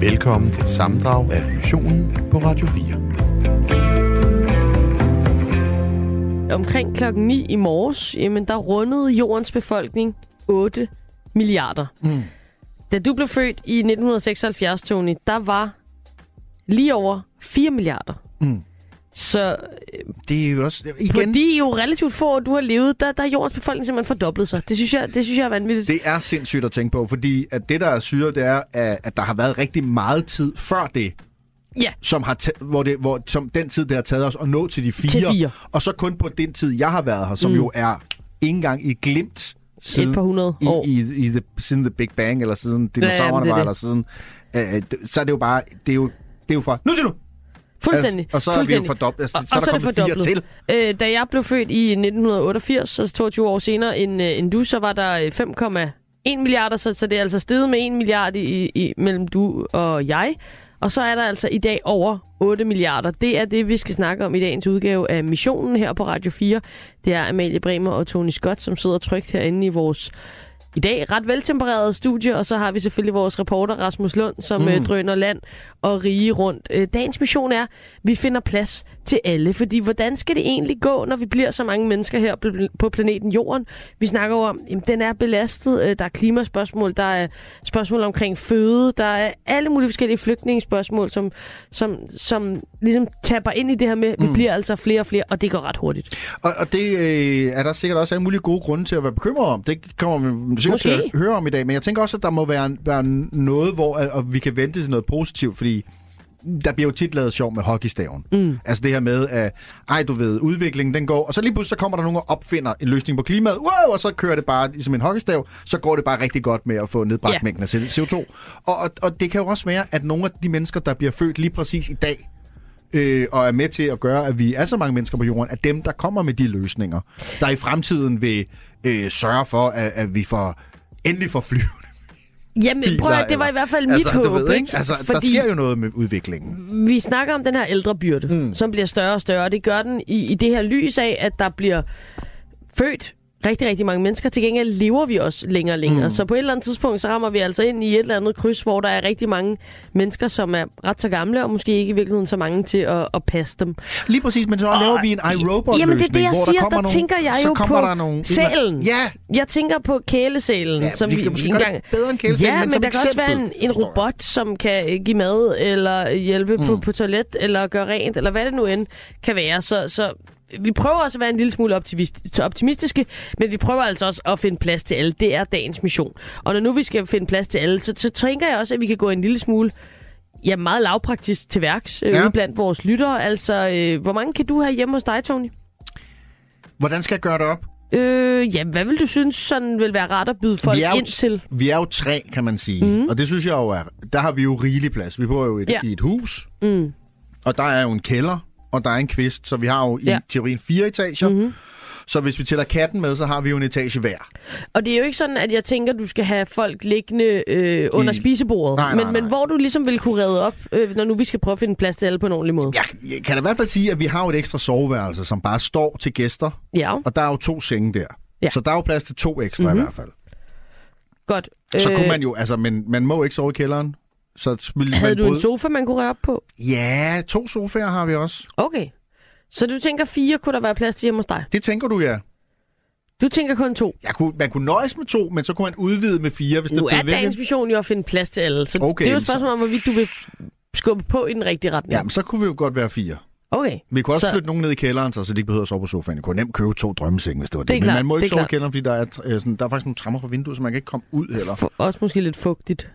Velkommen til et sammendrag af missionen på Radio 4. Omkring klokken 9 i morges, jamen der rundede jordens befolkning 8 milliarder. Mm. Da du blev født i 1976, Tony, der var lige over 4 milliarder. Mm. Så Det er jo også... på Igen, de jo relativt få år, du har levet, der, der er jordens befolkning simpelthen fordoblet sig. Det synes jeg, det synes jeg er vanvittigt. det er sindssygt at tænke på, fordi at det, der er syret, det er, at der har været rigtig meget tid før det, Ja, som, har ta- hvor det, hvor, som den tid, det har taget os at nå til de fire. Til fire. Og så kun på den tid, jeg har været her, som mm. jo er ikke engang i glimt siden, et par hundrede år. i, i, i the, siden The Big Bang, eller siden Ja, dinosaurerne er var, det. eller siden... Øh, d- så er det jo bare... Det er jo, det er jo fra... Nu siger du! Fuldstændig. Altså, og så er vi jo fuldstændig. fordoblet. Altså, Og, så er og der så er kommet fire til. Øh, da jeg blev født i 1988, altså 22 år senere end, øh, end du, så var der øh, 5,1 milliarder, så, så det er altså steget med 1 milliard i, i, mellem du og jeg. Og så er der altså i dag over 8 milliarder. Det er det, vi skal snakke om i dagens udgave af Missionen her på Radio 4. Det er Amalie Bremer og Tony Scott, som sidder trygt herinde i vores i dag ret veltempererede studie, og så har vi selvfølgelig vores reporter Rasmus Lund, som mm. øh, drøner land og rige rundt. Øh, dagens mission er, at vi finder plads til alle, fordi hvordan skal det egentlig gå, når vi bliver så mange mennesker her på pl- på planeten Jorden? Vi snakker jo om, at den er belastet, øh, der er klimaspørgsmål, der er spørgsmål omkring føde, der er alle mulige forskellige flygtningespørgsmål, som, som, som ligesom tapper ind i det her med, at vi bliver altså flere og flere, og det går ret hurtigt. Og, og det øh, er der sikkert også alle mulige gode grunde til at være bekymret om. Det kommer vi sikkert til Måske. at høre om i dag. Men jeg tænker også, at der må være, være noget, hvor at, og vi kan vente til noget positivt, fordi der bliver jo tit lavet sjov med hockeystaven. Mm. Altså det her med, at ej, du ved, udviklingen den går, og så lige pludselig så kommer der nogen og opfinder en løsning på klimaet, wow, og så kører det bare som en hockeystav, så går det bare rigtig godt med at få nedbragt Ja. mængden af CO2. Og, og, og det kan jo også være, at nogle af de mennesker, der bliver født lige præcis i dag, øh, og er med til at gøre, at vi er så mange mennesker på jorden, er dem, der kommer med de løsninger, der i fremtiden vil øh, sørge for, at, at vi får endelig får flyvende Jamen, biler. prøv at, det var i hvert fald mit altså, håb, du ved, ikke? Altså, der Fordi- sker jo noget med udviklingen. Vi snakker om den her ældrebyrde, mm. som bliver større og større. Det gør den i, i det her lys af, at der bliver født rigtig, rigtig mange mennesker. Til gengæld lever vi også længere og længere. Mm. Så på et eller andet tidspunkt, så rammer vi altså ind i et eller andet kryds, hvor der er rigtig mange mennesker, som er ret så gamle, og måske ikke i virkeligheden så mange til at, at passe dem. Lige præcis, men så laver vi en iRobot-løsning, Jamen, det er det, jeg hvor siger. der Der nogle, tænker jeg jo på der nogle, sælen. Ja, Jeg tænker på kælesælen, Ja, som vi kan måske det bedre end kælesælen, Ja, men men, der kan også eksempel, være en, en robot, som kan øh, give mad, eller hjælpe mm. på, på toilet, eller gøre rent, eller hvad det nu end kan være. Så, så vi prøver også at være en lille smule optimist, optimistiske, men vi prøver altså også at finde plads til alle. Det er dagens mission. Og når nu vi skal finde plads til alle, så, så tænker jeg også, at vi kan gå en lille smule ja, meget lavpraktisk til værks øh, Ja. blandt vores lyttere. Altså, øh, hvor mange kan du have hjemme hos dig, Tony? hvordan skal jeg gøre det op? Øh, ja, hvad vil du synes sådan vil være ret at byde folk vi er, jo, ind til? vi er jo tre, kan man sige. Mm. Og det synes jeg jo er... Der har vi jo rigelig plads. Vi bor jo i et, Ja. i et hus, Mm. og der er jo en kælder, og der er en kvist, så vi har jo i Ja. teorien fire etager. Mm-hmm. Så hvis vi tæller katten med, så har vi jo en etage hver. Og det er jo ikke sådan, at jeg tænker, at du skal have folk liggende øh, under I- spisebordet. Nej, nej, men, men nej. hvor du ligesom vil kunne redde op, øh, når nu vi skal prøve at finde plads til alle på en ordentlig måde. Jeg, jeg kan da i hvert fald sige, at vi har jo et ekstra soveværelse, som bare står til gæster, Ja, og der er jo to senge der. Ja. Så der er jo plads til to ekstra mm-hmm. i hvert fald. godt. Så Øh, kunne man jo, altså, men man må ikke sove i kælderen. Så ville Havde man du en både- sofa, man kunne røre op på? Ja, to sofaer har vi også. Okay. Så du tænker fire kunne der være plads til hjemme hos dig? Det tænker du, ja. Du tænker kun to. Jeg kunne, man kunne nøjes med to, men så kunne man udvide med fire, hvis Nu det blev er dagens mission jo at finde plads til alle. Så Okay, det er jo et spørgsmål om, hvorvidt du vil skubbe på i den rigtige retning. Jamen, så kunne vi jo godt være fire. Okay. Vi kunne også Så- flytte nogen ned i kælderen, så, så de ikke behøver at sove på sofaen. Jeg kunne nemt købe to drømmesenge, hvis det var det. Det Men klart, man må ikke sove i kælderen, fordi der er, øh, sådan, der er faktisk nogle trammer fra vinduet, så man kan ikke komme ud heller. For, også måske lidt fugtigt.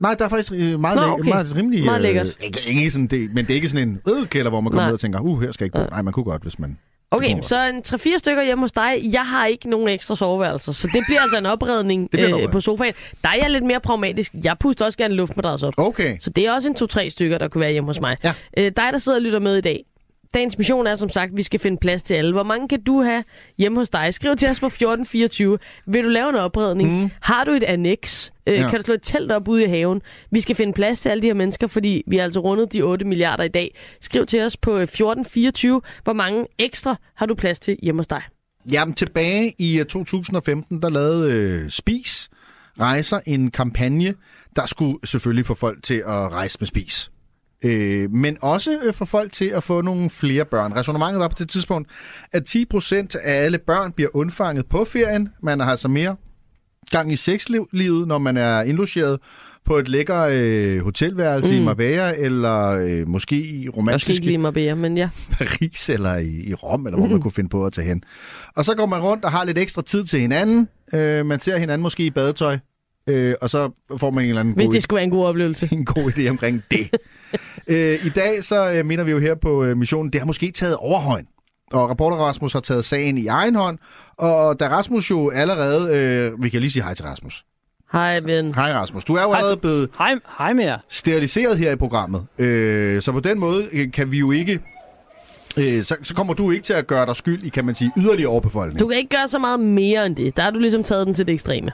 Nej, der er faktisk øh, meget, Nå, læ- okay. meget rimelig... Meget lækkert. Øh, ikke, ikke sådan det, men det er ikke sådan en øh, kælder, hvor man kommer Nej. ned og tænker, uh, her skal jeg ikke bo. Nej, man kunne godt, hvis man... Okay, så en 3-4 stykker hjemme hos dig. Jeg har ikke nogen ekstra soveværelser, så det bliver altså en opredning øh, på sofaen. Der er jeg lidt mere pragmatisk. Jeg puster også gerne luftmadras op. Okay. Så det er også en 2-3 stykker, der kunne være hjemme hos mig. Ja. Øh, dig, der sidder og lytter med i dag. Dagens mission er som sagt, at vi skal finde plads til alle. Hvor mange kan du have hjemme hos dig? Skriv til os på 1424. Vil du lave en opredning? Mm. Har du et annex? Øh, Ja. Kan du slå et telt op ude i haven? Vi skal finde plads til alle de her mennesker, fordi vi har altså rundet de 8 milliarder i dag. Skriv til os på øh, 1424. Hvor mange ekstra har du plads til hjemme hos dig? Jamen, tilbage i øh, 2015, der lavede øh, Spis rejser en kampagne, der skulle selvfølgelig få folk til at rejse med spis. Øh, men også øh, få folk til at få nogle flere børn. Resonemanget var på det tidspunkt, at 10% af alle børn bliver undfanget på ferien. Man har altså mere gang i sexlivet, når man er indlogeret på et lækker øh, hotelværelse mm. i Marbella, eller øh, måske i Måske romantiske ikke lige Marbella, men ja. Paris eller i, i Rom, eller hvor man kunne finde på at tage hen. Og så går man rundt og har lidt ekstra tid til hinanden. Øh, man ser hinanden måske i badetøj, øh, og så får man en eller anden Hvis god, det skulle være en god oplevelse. en god idé omkring det. øh, I dag så øh, mener vi jo her på øh, missionen, det har måske taget overhøjen. Og rapporter Rasmus har taget sagen i egen hånd, og da Rasmus jo allerede, øh, vi kan lige sige hej til Rasmus. Hej, ven. Hej Rasmus, du er jo Hej allerede blevet Hej, hej med jer. steriliseret her i programmet. Øh, så på den måde øh, kan vi jo ikke... Øh, så, så kommer du ikke til at gøre dig skyld i, kan man sige, yderligere overbefolkning. Du kan ikke gøre så meget mere end det. Der har du ligesom taget den til det ekstreme.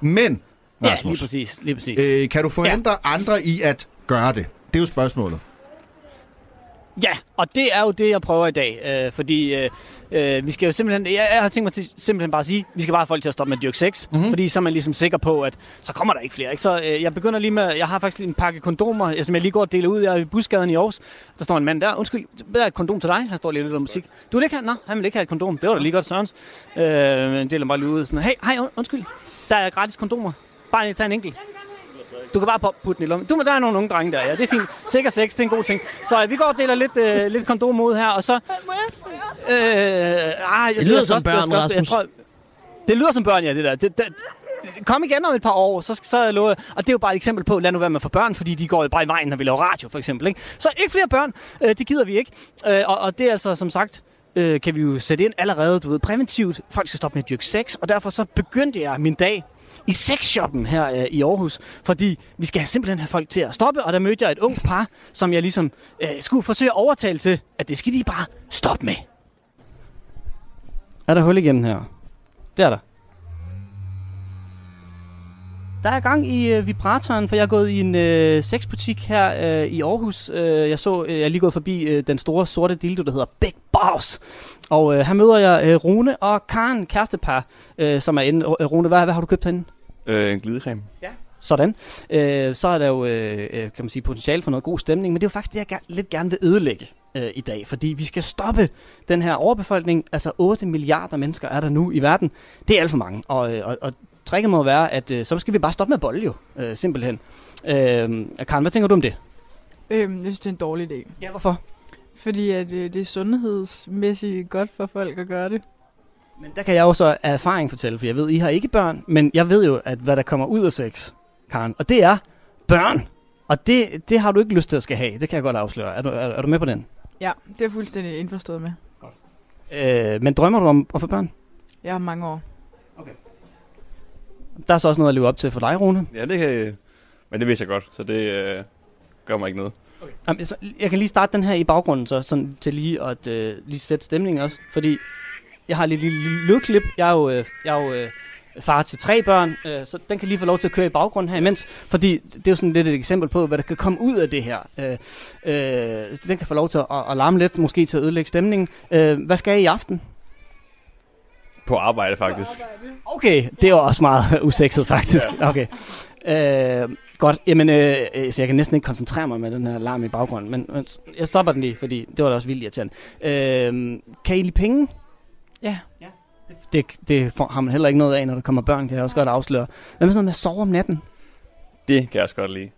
Men, Ja, lige Rasmus, præcis. Lige præcis. øh, kan du forhindre ja. andre i at gøre det? Det er jo spørgsmålet. Ja, og det er jo det, jeg prøver i dag. Øh, fordi øh, øh, vi skal jo simpelthen... Jeg, jeg har tænkt mig til simpelthen bare at sige, vi skal bare have folk til at stoppe med at dyrke sex. Mhm. Mm-hmm. Fordi så er man ligesom sikker på, at så kommer der ikke flere. Ikke? Så øh, jeg begynder lige med... Jeg har faktisk en pakke kondomer, øh, som jeg lige går og deler ud. Jeg er i busgaden i Aarhus. Der står en mand der. Undskyld, der er et kondom til dig. Her står lige lidt om musik. Du vil ikke have... Nå, han vil ikke have et kondom. Det var da lige godt, Sørens. Øh, deler bare lige ud. Sådan, hey, hej, und- undskyld. Der er gratis kondomer. Bare lige tage en enkelt. Du kan bare pop- putte den i lommen. Du, men der er nogle unge drenge der, ja. Det er fint. Sikker sex, det er en god ting. Så øh, vi går og deler lidt, øh, lidt kondom ud her, og så... Øh, ah, jeg, Det lyder som også- jeg børn, også- jeg tror, Det lyder som børn, ja, det der. Det, det, kom igen om et par år, så, så jeg. Og det er jo bare et eksempel på, lad nu være med for børn, fordi de går jo bare i vejen, når vi laver radio, for eksempel. Ikke? Så ikke flere børn, øh, det gider vi ikke. Øh, og, og det er altså, som sagt, øh, kan vi jo sætte ind allerede, du ved, præventivt. Folk skal stoppe med at dyrke sex, og derfor så begyndte jeg min dag i sexshoppen her øh, i Aarhus, fordi vi skal simpelthen have folk til at stoppe, og der mødte jeg et ungt par, som jeg ligesom øh, skulle forsøge at overtale til, at det skal de bare stoppe med. Er der hul igennem her? Det er der. Der er gang i øh, vibratoren, for jeg er gået i en øh, sexbutik her øh, i Aarhus. Øh, jeg så, øh, jeg er lige gået forbi øh, den store sorte dildo, der hedder Big Boss. Og øh, her møder jeg øh, Rune og Karen, kærestepar, øh, som er inde. Øh, Rune, hvad, hvad har du købt herinde? Øh, en glidecreme. Sådan. Øh, så er der jo, øh, øh, kan man sige, potentiale for noget god stemning, men det er jo faktisk det, jeg ger- lidt gerne vil ødelægge øh, i dag, fordi vi skal stoppe den her overbefolkning. Altså 8 milliarder mennesker er der nu i verden. Det er alt for mange, og, øh, og, og tricket må være, at øh, så skal vi bare stoppe med bolle jo, øh, simpelthen. Øh, Karen, hvad tænker du om det? Øhm, jeg synes, det er en dårlig idé. Ja, hvorfor? Fordi at, øh, det er sundhedsmæssigt godt for folk at gøre det. Men der kan jeg jo så af erfaring fortælle, for jeg ved, I har ikke børn, men jeg ved jo, at hvad der kommer ud af sex, Karen, og det er børn. Og det, det har du ikke lyst til at skal have, det kan jeg godt afsløre. Er du, er, er du med på den? Ja, det er jeg fuldstændig indforstået med. Øh, men drømmer du om at få børn? Jeg har mange år. Der er så også noget at leve op til for dig, Rune. Ja, det kan... Men det vidste jeg godt, så det øh, gør mig ikke noget. Jamen, så, jeg kan lige starte den her i baggrunden, så sådan til lige at øh, lige sætte stemningen også. Fordi jeg har lige lille, lille lydklip. Jeg er jo, øh, jeg er jo øh, far til tre børn, øh, så den kan lige få lov til at køre i baggrunden her imens. Fordi det er jo sådan lidt et eksempel på, hvad der kan komme ud af det her. Øh, øh, den kan få lov til at, at larme lidt, måske til at ødelægge stemningen. Øh, hvad skal I i aften? På arbejde, faktisk. Okay, det er også meget usekset faktisk. Okay. Øh, godt, jamen, øh, øh, så jeg kan næsten ikke koncentrere mig med den her larm i baggrunden, men, men jeg stopper den lige, fordi det var da også vildt irriterende. Øh, kan I lide penge? Ja. Det, det får, har man heller ikke noget af, når der kommer børn, kan jeg også godt afsløre. Hvad med sådan noget med at sove om natten? Det kan jeg også godt lide.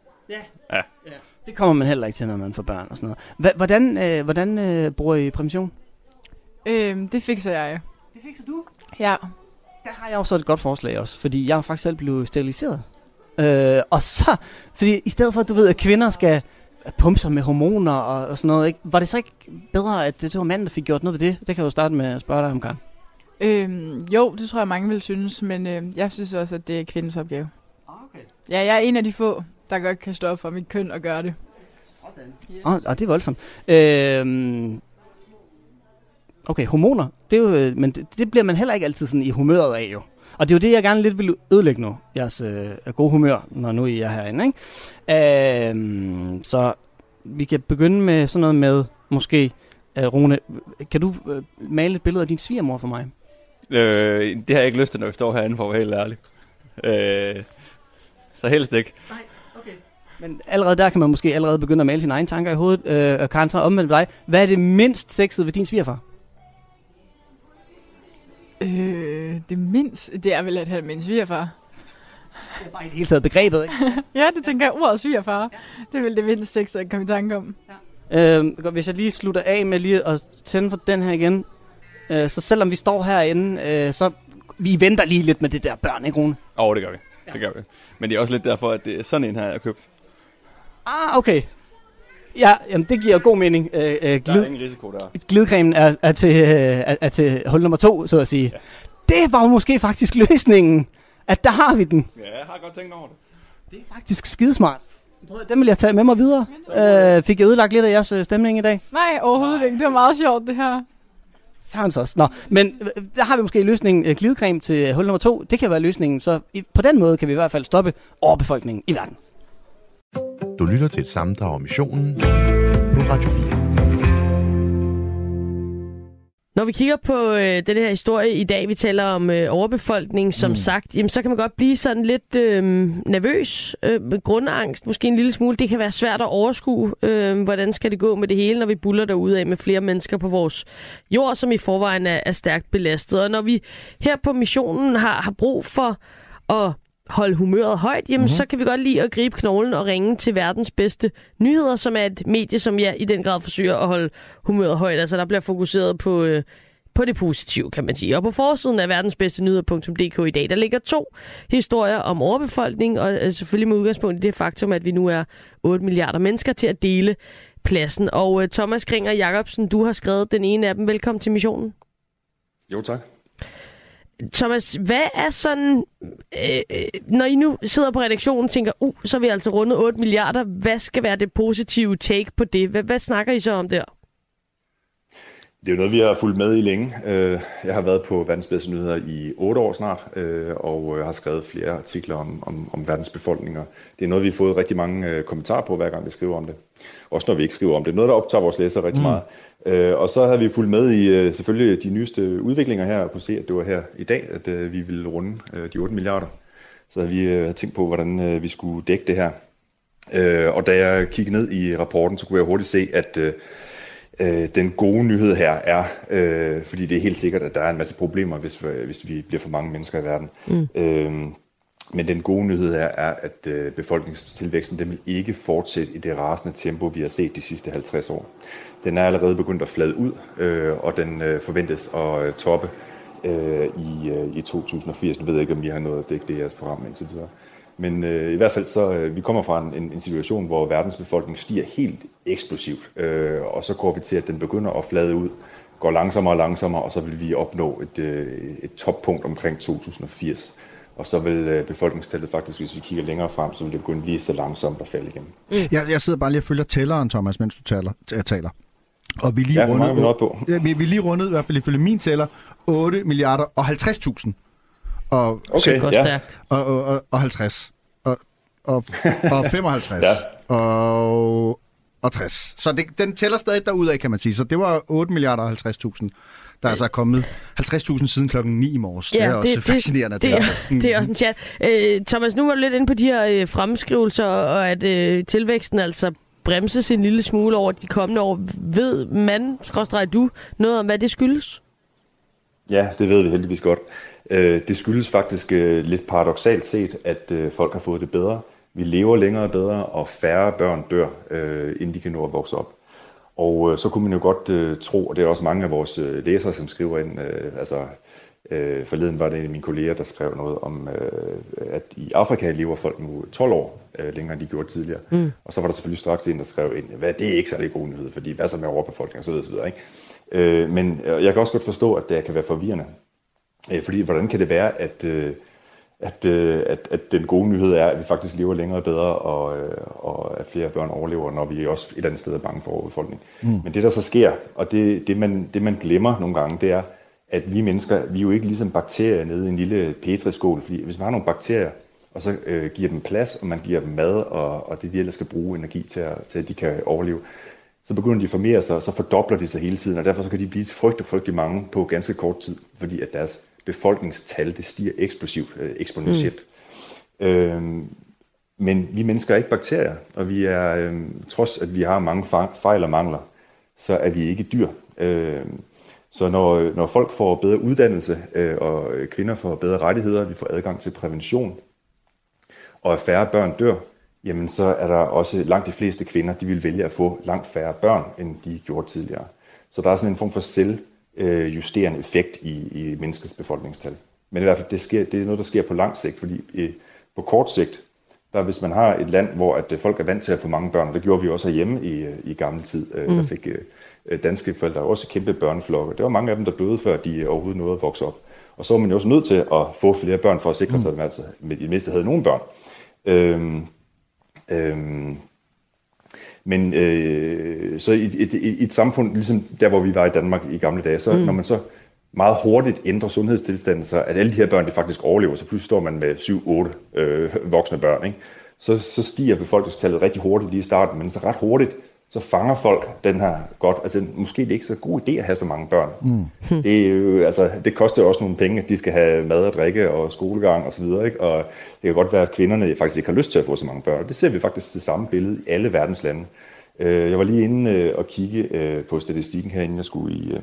Det kommer man heller ikke til, når man får børn og sådan noget. Hva, hvordan øh, hvordan øh, bruger I prævention? Øhm, det fikser jeg. Det fikser du. Ja. Der har jeg også et godt forslag også, fordi jeg har faktisk selv blevet steriliseret. Øh, og så, fordi i stedet for, at du ved, at kvinder skal pumpe sig med hormoner og, og sådan noget, ikke? var det så ikke bedre, at det, det var manden, der fik gjort noget ved det? Det kan jeg jo starte med at spørge dig om, Karen. Øhm, jo, det tror jeg mange vil synes, men øh, jeg synes også, at det er kvindens opgave. Okay. Ja, jeg er en af de få, der godt kan stå op for mit køn og gøre det. Sådan. Og, og det er voldsomt. Øh, okay, hormoner, det er jo, øh, men det, det bliver man heller ikke altid sådan i humøret af jo. Og det er jo det, jeg gerne lidt vil ødelægge nu, jeres øh, gode humør, når nu I er herinde. Ikke? Øh, så vi kan begynde med sådan noget med, måske, øh, Rune, kan du øh, male et billede af din svigermor for mig? Øh, det har jeg ikke lyst til, når vi står herinde, for at være helt ærlig. Øh, så helst ikke. Men allerede der kan man måske allerede begynde at male sine egne tanker i hovedet. Øh, og Karen, så omvendt dig. Hvad er det mindst sexede ved din svigerfar? Øh, det mindst, det er vel at have min svigerfar. Det er bare i det hele taget begrebet, ikke? Ja, det tænker jeg, ordet svigerfar. Det er vel det mindst sex, jeg kan komme i tanke om. Øh, godt, hvis jeg lige slutter af med lige at tænde for den her igen. Øh, så selvom vi står herinde, øh, så vi venter lige lidt med det der børn, ikke Rune? Åh, oh, det gør vi. Det gør vi. Men det er også lidt derfor, at det er sådan en her, jeg har købt. Ah, okay. Ja, jamen det giver god mening. Øh, øh, Der er glid, ingen risiko der. glidecremen er, er, til, øh, er, er til hul nummer to, så at sige. Ja. Det var jo måske faktisk løsningen. At der har vi den. Ja, jeg har godt tænkt over det. Det er faktisk skidesmart. Den vil jeg tage med mig videre. Øh, fik jeg ødelagt lidt af jeres øh, stemning i dag? Nej, overhovedet ikke. Det var meget sjovt, det her. Sands også. Nå, men øh, der har vi måske løsningen øh, glidecreme til hul nummer to. Det kan være løsningen. Så i, på den måde kan vi i hvert fald stoppe overbefolkningen i verden. Du lytter til et sammendrag af missionen på Radio 4. Når vi kigger på øh, den her historie i dag, vi taler om øh, overbefolkning, som mm. sagt, jamen, så kan man godt blive sådan lidt øh, nervøs, øh, med grundangst, måske en lille smule. Det kan være svært at overskue, øh, hvordan skal det gå med det hele, når vi buller derude af med flere mennesker på vores jord, som i forvejen er, er stærkt belastet. Og når vi her på missionen har, har brug for at holde humøret højt, jamen mm-hmm. så kan vi godt lide at gribe knoglen og ringe til verdens bedste nyheder, som er et medie, som ja, i den grad forsøger at holde humøret højt. Altså der bliver fokuseret på, øh, på det positive, kan man sige. Og på forsiden af verdensbedste nyheder.dk i dag, der ligger to historier om overbefolkning, og øh, selvfølgelig med udgangspunkt i det faktum, at vi nu er 8 milliarder mennesker til at dele pladsen. Og øh, Thomas Kringer Jacobsen, du har skrevet den ene af dem. Velkommen til missionen. Jo, tak. Thomas, hvad er sådan, øh, øh, når I nu sidder på redaktionen og tænker, uh, så er vi altså rundet 8 milliarder, hvad skal være det positive take på det? Hvad, hvad snakker I så om der? Det er jo noget, vi har fulgt med i længe. Øh, Jeg har været på verdens bedste nyheder i otte år snart, øh, og har skrevet flere artikler om, om, om verdens befolkninger. Det er noget, vi har fået rigtig mange øh, kommentarer på, hver gang vi skriver om det. Også når vi ikke skriver om det. Noget, der optager vores læsere rigtig meget. Øh, Og så har vi fulgt med i øh, selvfølgelig de nyeste udviklinger her, og kunne se, at det var her i dag, at øh, vi ville runde øh, de 8 milliarder. Så har vi øh, tænkt på, hvordan øh, vi skulle dække det her. Øh, Og da jeg kiggede ned i rapporten, så kunne jeg hurtigt se, at øh, øh, den gode nyhed her er, øh, fordi det er helt sikkert, at der er en masse problemer, hvis, vi- hvis vi bliver for mange mennesker i verden. Mm. Øh, men den gode nyhed er, er at øh, befolkningstilvæksten den vil ikke fortsætte i det rasende tempo, vi har set de sidste 50 år. Den er allerede begyndt at flade ud, øh, og den øh, forventes at øh, toppe øh, i, øh, i 2080. Nu ved jeg ikke, om vi har noget at dække det i jeres program indtil videre. Men øh, i hvert fald så, øh, vi kommer fra en, en, en situation, hvor verdens befolkning stiger helt eksplosivt, øh, og så går vi til, at den begynder at flade ud, går langsommere og langsommere, og så vil vi opnå et, øh, et toppunkt omkring 2080. Og så vil øh, befolkningstallet faktisk, hvis vi kigger længere frem, så vil det begynde lige så langsomt at falde igen. Jeg, jeg sidder bare lige og følger tælleren, Thomas, mens du taler. t- taler. Og vi lige Ja, rundet, nået på? ja, vi, vi lige rundet, i hvert fald ifølge min tæller, 8 milliarder og 50.000. Og, Okay, Går ja. og, og, og, og 50. Og, og, og 55. Ja. og, og 60. Så det, den tæller stadig derudad, kan man sige. Så det var 8 milliarder og 50.000. Der er altså kommet 50.000 siden klokken 9 i morges. det er også fascinerende at det, det, på. det er også en chat. Øh, Thomas, nu var du lidt inde på de her øh, fremskrivelser, og at øh, tilvæksten altså bremses en lille smule over de kommende år. Ved man, skråstrej du, noget om, hvad det skyldes? Ja, det ved vi heldigvis godt. Øh, Det skyldes faktisk øh, lidt paradoxalt set, at øh, folk har fået det bedre. Vi lever længere og bedre, og færre børn dør, øh, inden de kan nå at vokse op. Og øh, så kunne man jo godt øh, tro, og det er også mange af vores øh, læsere, som skriver ind, øh, altså øh, forleden var det en af mine kolleger, der skrev noget om, øh, at i Afrika lever folk nu 12 år øh, længere, end de gjorde tidligere. Mm. Og så var der selvfølgelig straks en, der skrev ind, hvad det er ikke særlig god nyhed, fordi hvad så med overbefolkning osv. osv. Ikke? Øh, men jeg kan også godt forstå, at det kan være forvirrende. Øh, fordi hvordan kan det være, at, øh, at, øh, at, at den gode nyhed er, at vi faktisk lever længere og bedre, og, og at flere børn overlever, når vi også et eller andet sted er bange for overbefolkning. Mm. Men det, der så sker, og det, det, man, det man glemmer nogle gange, det er, at vi mennesker, vi er jo ikke ligesom bakterier nede i en lille petriskål, fordi hvis man har nogle bakterier, og så øh, giver dem plads, og man giver dem mad, og, og det de ellers skal bruge energi til, at, til, at de kan overleve, så begynder de at formere sig, og så fordobler de sig hele tiden, og derfor så kan de blive frygtelig, frygtelig mange på ganske kort tid, fordi at deres befolkningstal, det stiger eksplosivt, øh, eksponentielt. Mm. Øh, men vi mennesker er ikke bakterier, og vi er, øh, trods at vi har mange fejl og mangler, så er vi ikke dyr. Øh, så når, når folk får bedre uddannelse, øh, og øh, kvinder får bedre rettigheder, vi får adgang til prævention, og færre børn dør, jamen så er der også langt de fleste kvinder, de vil vælge at få langt færre børn, end de gjorde tidligere. Så der er sådan en form for selv selvjusterende effekt i, i menneskets befolkningstal. Men i hvert fald, det, sker, det er noget, der sker på lang sigt, fordi øh, på kort sigt, der hvis man har et land, hvor at folk er vant til at få mange børn, det gjorde vi også herhjemme i, i gamle tid, øh, mm. der fik øh, danske forældre også kæmpe børneflokke. Der var mange af dem, der døde, før de overhovedet nåede at vokse op. Og så var man jo også nødt til at få flere børn for at sikre sig, mm. at man altså i det mindste havde nogle børn. Øhm, øhm, men øh, så i, i, i et samfund, ligesom der, hvor vi var i Danmark i gamle dage, så mm. når man så meget hurtigt ændrer sundhedstilstanden, så at alle de her børn, de faktisk overlever, så pludselig står man med 7-8 øh, voksne børn, ikke? Så, så stiger befolkningstallet rigtig hurtigt lige i starten, men så ret hurtigt, så fanger folk den her godt. Altså, måske det er ikke så god idé at have så mange børn. Mm. Det, er jo, altså, det koster jo også nogle penge, at de skal have mad og drikke og skolegang og så videre, ikke? Og det kan godt være, at kvinderne faktisk ikke har lyst til at få så mange børn. Det ser vi faktisk det samme billede i alle verdens lande. Øh, jeg var lige inde øh, og kigge øh, på statistikken herinde, jeg skulle i,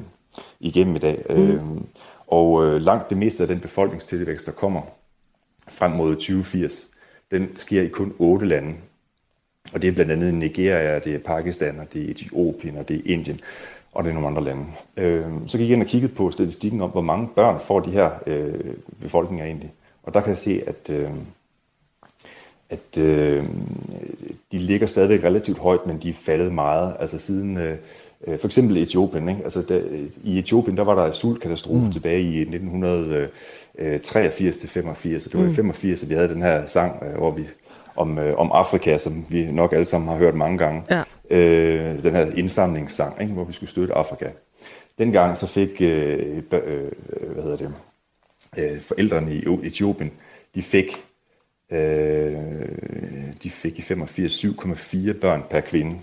igennem i dag. Mm. Og langt det meste af den befolkningstilvækst, der kommer frem mod 2080, den sker i kun otte lande. Og det er blandt andet Nigeria, det er Pakistan, og det er Etiopien, og det er Indien, og det er nogle andre lande. Øh, så gik jeg ind og kiggede på statistikken om, hvor mange børn får de her øh, befolkninger egentlig. Og der kan jeg se, at, øh, at øh, de ligger stadigvæk relativt højt, men de er faldet meget. Altså siden øh, for eksempel Etiopien. Ikke? Altså, der, I Etiopien der var der sultkatastrofe mm. tilbage i 1983 til 85. Så det var mm. i 85, at vi havde den her sang, hvor vi om, øh, om Afrika, som vi nok alle sammen har hørt mange gange. Ja. Øh, den her indsamlingssang, ikke, hvor vi skulle støtte Afrika. Dengang så fik øh, øh, hvad hedder det, øh, forældrene i Etiopien, de fik, øh, de fik i 85 7,4 børn per kvinde.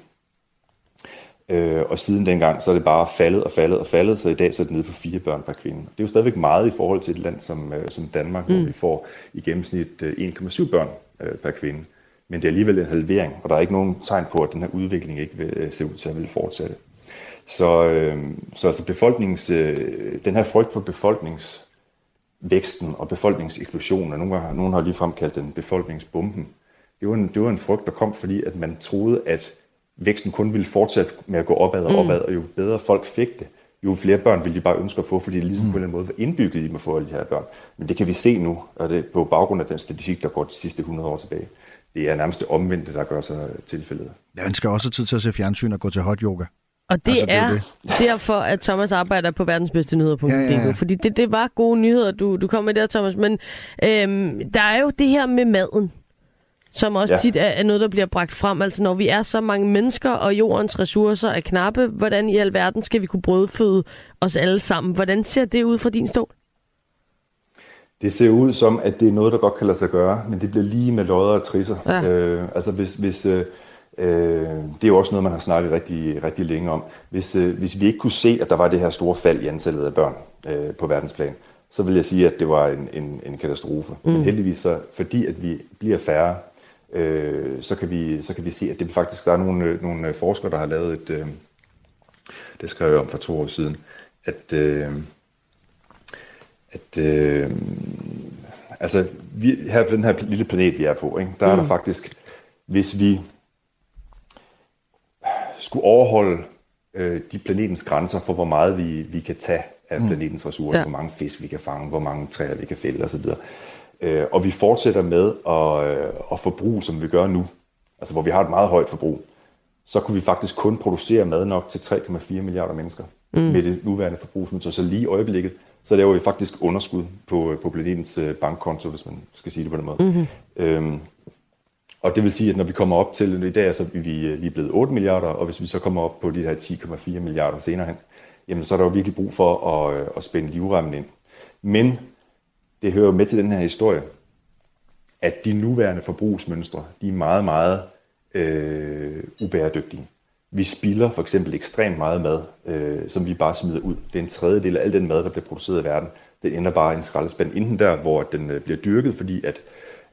Øh, og siden dengang, så er det bare faldet og faldet og faldet, så i dag så er det nede på fire børn per kvinde. Det er jo stadigvæk meget i forhold til et land som, øh, som Danmark, mm. hvor vi får i gennemsnit 1,7 øh, børn øh, per kvinde. Men det er alligevel en halvering, og der er ikke nogen tegn på, at den her udvikling ikke vil øh, se ud til at vil fortsætte. Så, øh, så altså befolknings, øh, den her frygt for befolkningsvæksten og befolkningseksplosionen, og nogle, har, nogle har lige fremkaldt den befolkningsbomben, det var, en, det var en frygt, der kom, fordi at man troede, at væksten kun ville fortsætte med at gå opad og mm. opad, mm. og jo bedre folk fik det, jo flere børn vil de bare ønske at få, fordi det ligesom mm. på en eller anden måde var indbygget i dem at få alle de her børn. Men det kan vi se nu, og det på baggrund af den statistik, der går de sidste 100 år tilbage. Det er nærmest det omvendte, der gør sig tilfældet. Ja, man skal også have tid til at se fjernsyn og gå til hot yoga. Og det, altså, det er, er det. derfor, at Thomas arbejder på verdensbedstenyheder.dk, ja, ja, ja. fordi det, det var gode nyheder, du, du kom med der, Thomas. Men øhm, der er jo det her med maden som også ja. tit er, er noget, der bliver bragt frem. Altså når vi er så mange mennesker, og jordens ressourcer er knappe, hvordan i alverden skal vi kunne brødføde os alle sammen? Hvordan ser det ud fra din stol? Det ser ud som, at det er noget, der godt kan lade sig gøre, men det bliver lige med lodder og trisser. Ja. Øh, altså hvis, hvis, øh, øh, det er jo også noget, man har snakket rigtig, rigtig længe om. Hvis, øh, hvis vi ikke kunne se, at der var det her store fald i antallet af børn øh, på verdensplan, så vil jeg sige, at det var en, en, en katastrofe. Mm. Men heldigvis så, fordi at vi bliver færre, øh, så, kan vi, så kan vi se, at det faktisk, der er nogle, nogle forskere, der har lavet et, øh, det skrev jeg om for to år siden, at, øh, at øh, altså, vi, her på den her lille planet, vi er på, ikke, der mm. er der mm. faktisk, hvis vi skulle overholde øh, de planetens grænser for, hvor meget vi, vi kan tage af mm. planetens ressourcer, ja. hvor mange fisk vi kan fange, hvor mange træer vi kan fælde osv., øh, og vi fortsætter med at, øh, at forbruge, som vi gør nu, altså hvor vi har et meget højt forbrug, så kunne vi faktisk kun producere mad nok til 3,4 milliarder mennesker mm. med det nuværende forbrug. Så, så lige i øjeblikket, så laver vi faktisk underskud på, på planetens øh, bankkonto, hvis man skal sige det på den måde. Mm-hmm. Øhm, og det vil sige, at når vi kommer op til, i dag så er vi øh, lige blevet 8 milliarder, og hvis vi så kommer op på de her 10,4 milliarder senere hen, jamen så er der jo virkelig brug for at, at spænde livremmen ind. Men det hører med til den her historie, at de nuværende forbrugsmønstre, de er meget, meget øh, ubæredygtige. Vi spilder for eksempel ekstremt meget mad, øh, som vi bare smider ud. Det er en tredjedel af al den mad, der bliver produceret i verden. Den ender bare i en skraldespand, enten der, hvor den øh, bliver dyrket, fordi at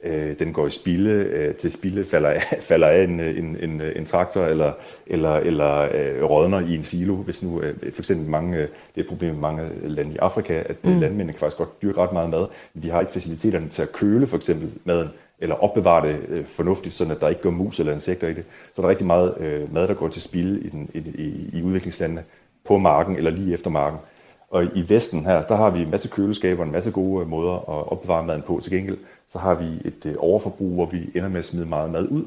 øh, den går i spilde, øh, til spilde falder af, falder af en, en, en, en traktor, eller, eller, eller øh, rådner i en silo, hvis nu øh, for eksempel mange, øh, det er et problem med mange lande i Afrika, at mm. landmændene kan faktisk godt dyrke ret meget mad, men de har ikke faciliteterne til at køle for eksempel maden, eller opbevare det øh, fornuftigt, sådan at der ikke går mus eller insekter i det. Så der er rigtig meget øh, mad, der går til spilde i, den, i, i, i udviklingslandene på marken eller lige efter marken. Og i Vesten her, der har vi en masse køleskaber, en masse gode øh, måder at opbevare maden på. Til gengæld, så har vi et øh, overforbrug, hvor vi ender med at smide meget mad ud.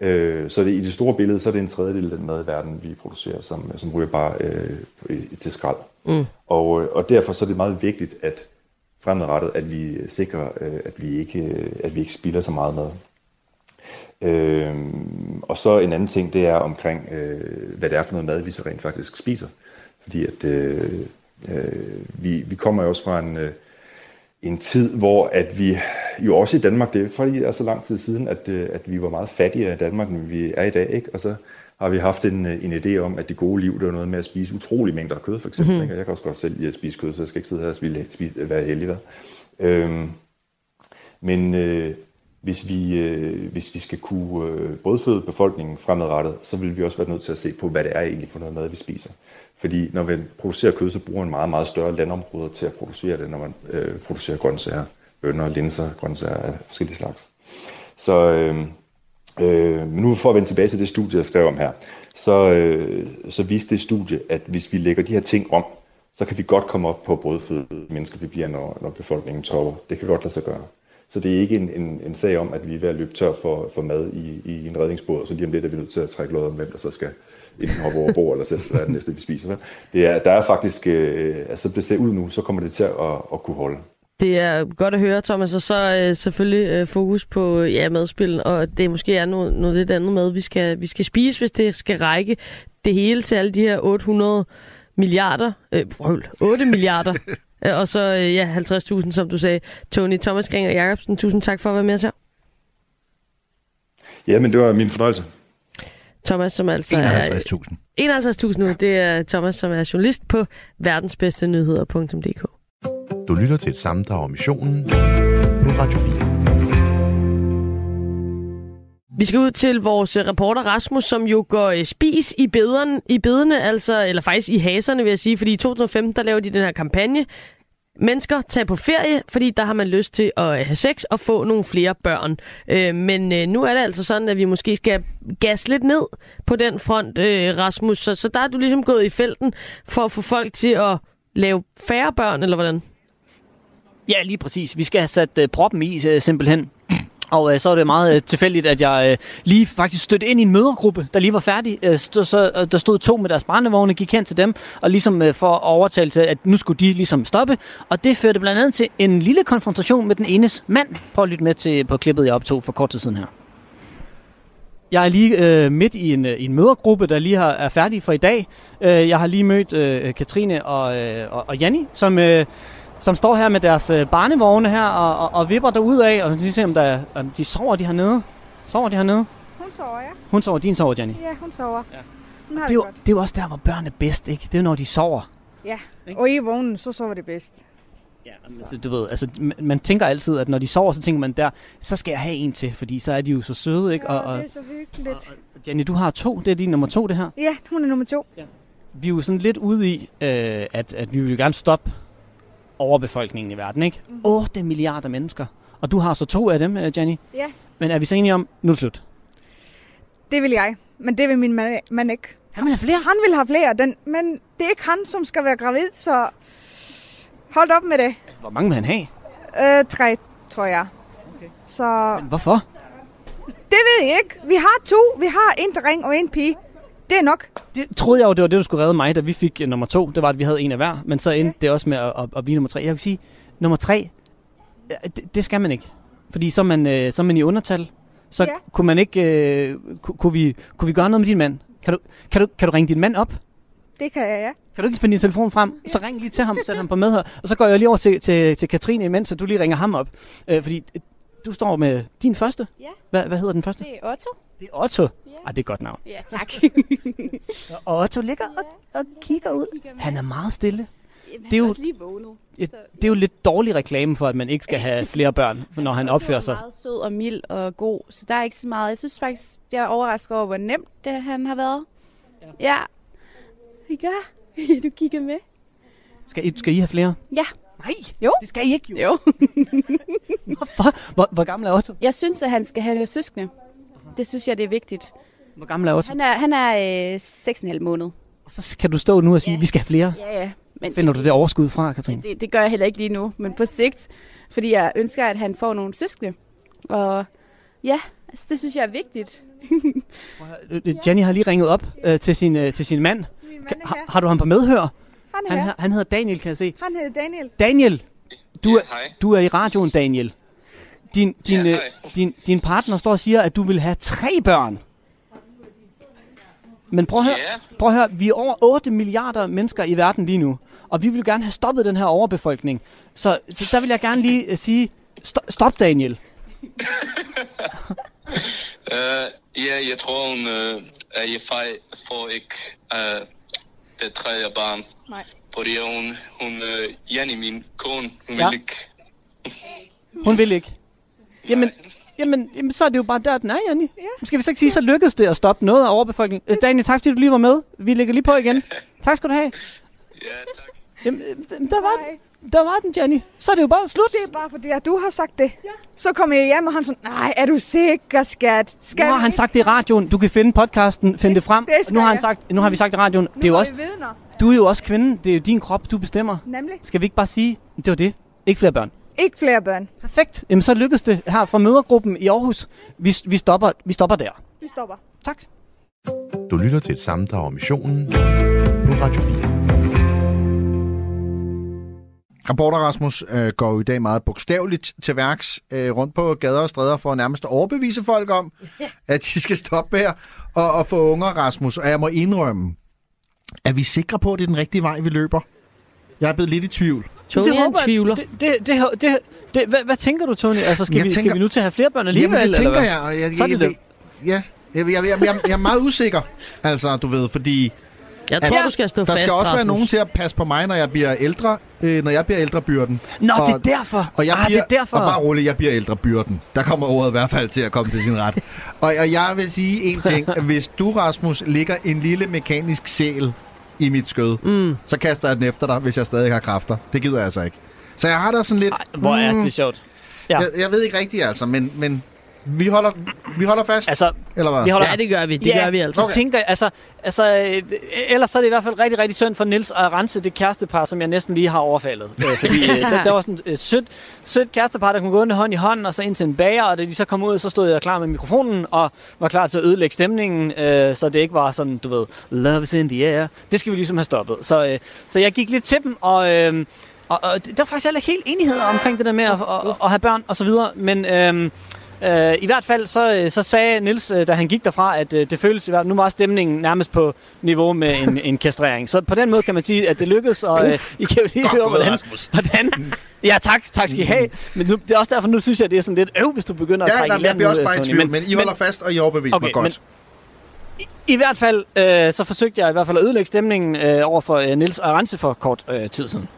Øh, så det, i det store billede, så er det en tredjedel af den mad i verden, vi producerer, som, som ryger bare øh, til skrald. Mm. Og, og derfor så er det meget vigtigt, at fremadrettet, at vi sikrer, øh, at, vi ikke, øh, at vi ikke spilder så meget mad. Øh, og så en anden ting, det er omkring, øh, hvad det er for noget mad, vi så rent faktisk spiser. Fordi at øh, øh, vi, vi kommer jo også fra en, øh, en tid, hvor at vi jo også i Danmark, det er fordi det er så lang tid siden, at, øh, at vi var meget fattigere i Danmark, end vi er i dag. Ikke? Og så har vi haft en, en idé om, at det gode liv, det var noget med at spise utrolig mængder af kød, for eksempel. Mm-hmm. Ikke? Jeg kan også godt selv lide at spise kød, så jeg skal ikke sidde her og spise, spise, være heldig. Øhm, men øh, hvis, vi, øh, hvis vi skal kunne øh, brødføde befolkningen fremadrettet, så vil vi også være nødt til at se på, hvad det er egentlig for noget mad, vi spiser. Fordi når vi producerer kød, så bruger man meget, meget større landområder til at producere det, når man øh, producerer grøntsager, bønner, linser, grøntsager af forskellige slags. Så øh, øh, nu for at vende tilbage til det studie, jeg skrev om her, så, øh, så viste det studie, at hvis vi lægger de her ting om, så kan vi godt komme op på brødføde mennesker, vi bliver, når, når befolkningen topper. Det kan godt lade sig gøre. Så det er ikke en, en, en sag om, at vi er ved at løbe tør for, for mad i, i en redningsbåd, og så lige om lidt er vi nødt til at trække lodder om, hvem der så skal enten hoppe over bord, eller selv hvad er det næste, vi spiser. Det er, der er faktisk, øh, altså det ser ud nu, så kommer det til at, at kunne holde. Det er godt at høre, Thomas, og så øh, selvfølgelig øh, fokus på ja, madspil, og det måske er noget, noget lidt andet mad, vi skal, vi skal spise, hvis det skal række det hele til alle de her 800 milliarder, øh, 8 milliarder, og så øh, ja, 50.000, som du sagde. Tony Thomas Gringer Jacobsen, tusind tak for at være med os her. Ja, men det var min fornøjelse. Thomas, som altså 51.000. er... 51.000 nu. Det er Thomas, som er journalist på verdensbedstenyheder.dk. Du lytter til et sammendrag om missionen på Radio 4. Vi skal ud til vores øh, reporter Rasmus, som jo går øh, spis i bederne, i bedene, altså, eller faktisk i haserne, vil jeg sige, fordi i 2015, der laver de den her kampagne, mennesker tager på ferie, fordi der har man lyst til at øh, have sex og få nogle flere børn. Øh, men øh, nu er det altså sådan, at vi måske skal gas lidt ned på den front, øh, Rasmus. Så, så der er du ligesom gået i felten for at få folk til at lave færre børn, eller hvordan? Ja, lige præcis. Vi skal have sat øh, proppen i, øh, simpelthen. Og øh, så er det meget øh, tilfældigt, at jeg øh, lige faktisk stødte ind i en mødergruppe, der lige var færdig. Øh, stod, så, øh, der stod to med deres brændevogne, gik hen til dem, og ligesom øh, for at overtale til, at nu skulle de ligesom stoppe. Og det førte blandt andet til en lille konfrontation med den enes mand. Prøv at lytte med til på klippet, jeg optog for kort tid siden her. Jeg er lige øh, midt i en, øh, i en mødergruppe, der lige har, er færdig for i dag. Øh, jeg har lige mødt øh, Katrine og, øh, og, og Janni, som... Øh, som står her med deres øh, barnevogne her og, og, og vipper derud af, og de ser, om, der, om de sover de hernede. Sover de hernede? Hun sover, ja. Hun sover, din sover, Jenny. Ja, hun sover. Ja. Hun har det, er jo, det er jo også der, hvor børn er bedst, ikke? Det er jo, når de sover. Ja, og i vognen, så sover det bedst. Ja, altså, du ved, altså, man, man tænker altid, at når de sover, så tænker man der, så skal jeg have en til, fordi så er de jo så søde, ikke? Ja, og, og, det er så hyggeligt. Og, og, Jenny, du har to, det er din nummer to, det her. Ja, hun er nummer to. Ja. Vi er jo sådan lidt ude i, øh, at, at vi vil gerne stoppe overbefolkningen i verden, ikke? Mm. 8 milliarder mennesker. Og du har så to af dem, øh, Jenny. Ja. Men er vi så enige om, nu er det slut? Det vil jeg, men det vil min mand, mand ikke. Han vil have flere? Han vil have flere, den, men det er ikke han, som skal være gravid, så hold op med det. Altså, hvor mange vil han have? Øh, tre, tror jeg. Okay. Så... Men hvorfor? Det ved jeg ikke. Vi har to. Vi har en dreng og en pige. Det er nok. Det troede jeg jo, det var det, du skulle redde mig, da vi fik uh, nummer to. Det var, at vi havde en af hver. Men så endte ja. det også med at, at, at blive nummer tre. Jeg vil sige, nummer tre, det, det skal man ikke. Fordi så er man, øh, så er man i undertal. Så ja. kunne man ikke, øh, kunne, kunne, vi, kunne vi gøre noget med din mand? Kan du, kan, du, kan du ringe din mand op? Det kan jeg, ja. Kan du ikke finde din telefon frem? Ja. Så ring lige til ham, sæt ham på med her. Og så går jeg lige over til, til, til Katrine imens, så du lige ringer ham op. Øh, fordi du står med din første. Ja. Hvad, hvad hedder den første? Det er Otto. Det er Otto? Ja. Ej, det er et godt navn. Ja, tak. og Otto ligger og, og kigger ud. Han er meget stille. det er jo, lige vågnet. et, det er jo lidt dårlig reklame for, at man ikke skal have flere børn, når han opfører sig. Han er meget sød og mild og god, så der er ikke så meget. Jeg synes faktisk, jeg er overrasket over, hvor nemt det han har været. Ja. ja. Gør. Du kigger med. Skal I, skal I have flere? Ja. Nej, jo. det skal I ikke jo. Jo. Hvorfor? Hvor, hvor gammel er Otto? Jeg synes, at han skal have søskende. Det synes jeg, det er vigtigt. Hvor gammel er Otto? Han er, han er øh, 6,5 måned. Og så kan du stå nu og sige, at vi skal have flere. Ja, ja. Men Finder du det overskud fra, Katrine? det, det gør jeg heller ikke lige nu, men på sigt. Fordi jeg ønsker, at han får nogle søskende. Og ja, altså, det synes jeg er vigtigt. Øh, Jenny har lige ringet op øh, til, sin, øh, til sin mand. mand er Har, har du ham på medhør? Han er Han, her. han, han hedder Daniel, kan jeg se. Han hedder Daniel. Daniel, du, er, du er i radioen, Daniel. Din, din, ja, din, din partner står og siger, at du vil have tre børn. Men prøv at høre, prøv at høre, vi er over 8 milliarder mennesker i verden lige nu, og vi vil gerne have stoppet den her overbefolkning. Så, så der vil jeg gerne lige uh, sige, stop, stop Daniel. Uh, ja, jeg tror, hun, uh, at jeg får ikke uh, det tredje barn. Nej. Fordi hun, hun uh, Janni, min kone, hun Ja. vil ikke. Hun vil ikke. Jamen, jamen, jamen, så er det jo bare der, den er, Janni. Ja. Skal vi så ikke sige, så lykkedes det at stoppe noget af overbefolkningen. Øh, Daniel, tak fordi du lige var med. Vi lægger lige på igen. Tak skal du have. Ja, tak. Jamen, øh, der var, der var den, Jenny. Så er det jo bare slut. Det er bare fordi, at du har sagt det. Ja. Så kommer jeg hjem, og han sådan, nej, er du sikker, skat? Skal Nu har han ikke?" sagt det i radioen. Du kan finde podcasten, finde det frem. det Nu har, han jeg. sagt, nu har vi sagt i radioen. Det er jo også, vi vidner. du er jo også kvinde. Det er jo din krop, du bestemmer. Nemlig. Skal vi ikke bare sige, det var det. Ikke flere børn. Ikke flere børn. Perfekt. Jamen, så lykkedes det her fra mødergruppen i Aarhus. Vi, vi, stopper, vi stopper der. Vi stopper. Tak. Du lytter til et sammendrag om missionen på Radio 4. Reporter Rasmus øh, går jo i dag meget bogstaveligt til værks øh, rundt på gader og stræder for at nærmest overbevise folk om, at de skal stoppe her og, og få unger, Rasmus. Og jeg må indrømme, er vi sikre på, at det er den rigtige vej, vi løber? Jeg er blevet lidt i tvivl. Tony, han håber tvivler. Det, det, det, det, det, hvad, hvad tænker du, Tony? Altså, skal, Jeg vi, tænker- skal vi nu til at have flere børn alligevel? Jamen, det eller tænker hvad? jeg. Og jeg, er jeg, det jeg, det. ja, jeg, jeg, jeg, jeg, jeg er meget usikker, altså, du ved, fordi... Jeg tror, du skal stå der fast, skal også være Rasmus. nogen til at passe på mig, når jeg bliver ældre, øh, når jeg bliver ældrebyrden. Nå, og, det er derfor. Og jeg Ah, det bliver, er derfor. Og bare roligt, jeg bliver ældrebyrden. Der kommer ordet i hvert fald til at komme til sin ret. og, og jeg vil sige en ting. Hvis du, Rasmus, ligger en lille mekanisk sæl i mit skød, mm. så kaster jeg den efter dig, hvis jeg stadig har kræfter. Det gider jeg så ikke. Så jeg har da sådan lidt... Ej, hvor er det sjovt. Ja. Jeg, jeg ved ikke rigtigt, altså, men, men vi, holder, vi holder fast. Altså, Eller hvad? vi holder- Ja, det gør vi. Det ja, gør vi altså. Så tænker altså, altså, øh, ellers så er det i hvert fald rigtig, rigtig synd for Nils at rense det kærestepar, som jeg næsten lige har overfaldet. Øh, fordi øh, der, der, var sådan et øh, sødt, sødt kærestepar, der kunne gå under hånd i hånd, og så ind til en bager, og da de så kom ud, så stod jeg klar med mikrofonen, og var klar til at ødelægge stemningen, øh, så det ikke var sådan, du ved, love is in the air. Det skal vi ligesom have stoppet. Så, øh, så jeg gik lidt til dem, og... Øh, og, og der var faktisk heller ikke helt enighed omkring det der med at, at, at have børn og så videre, men øhm, øh, i hvert fald så, øh, så sagde Nils, øh, da han gik derfra, at det føles i hvert fald, nu var stemningen nærmest på niveau med en, en kastrering. Så på den måde kan man sige, at det lykkedes, og øh, I kan jo lige høre, hvordan, hvordan... Ja, tak, tak skal I have. Men nu, det er også derfor, nu synes jeg, det er sådan lidt øv, hvis du begynder at Ja, trække nej, i men jeg bliver også bare i tvivl, men I holder fast, og I overbeviser Okay, mig godt. I hvert fald, øh, så forsøgte jeg i hvert fald at ødelægge stemningen øh, over for øh, Nils og rense for kort øh, tid siden.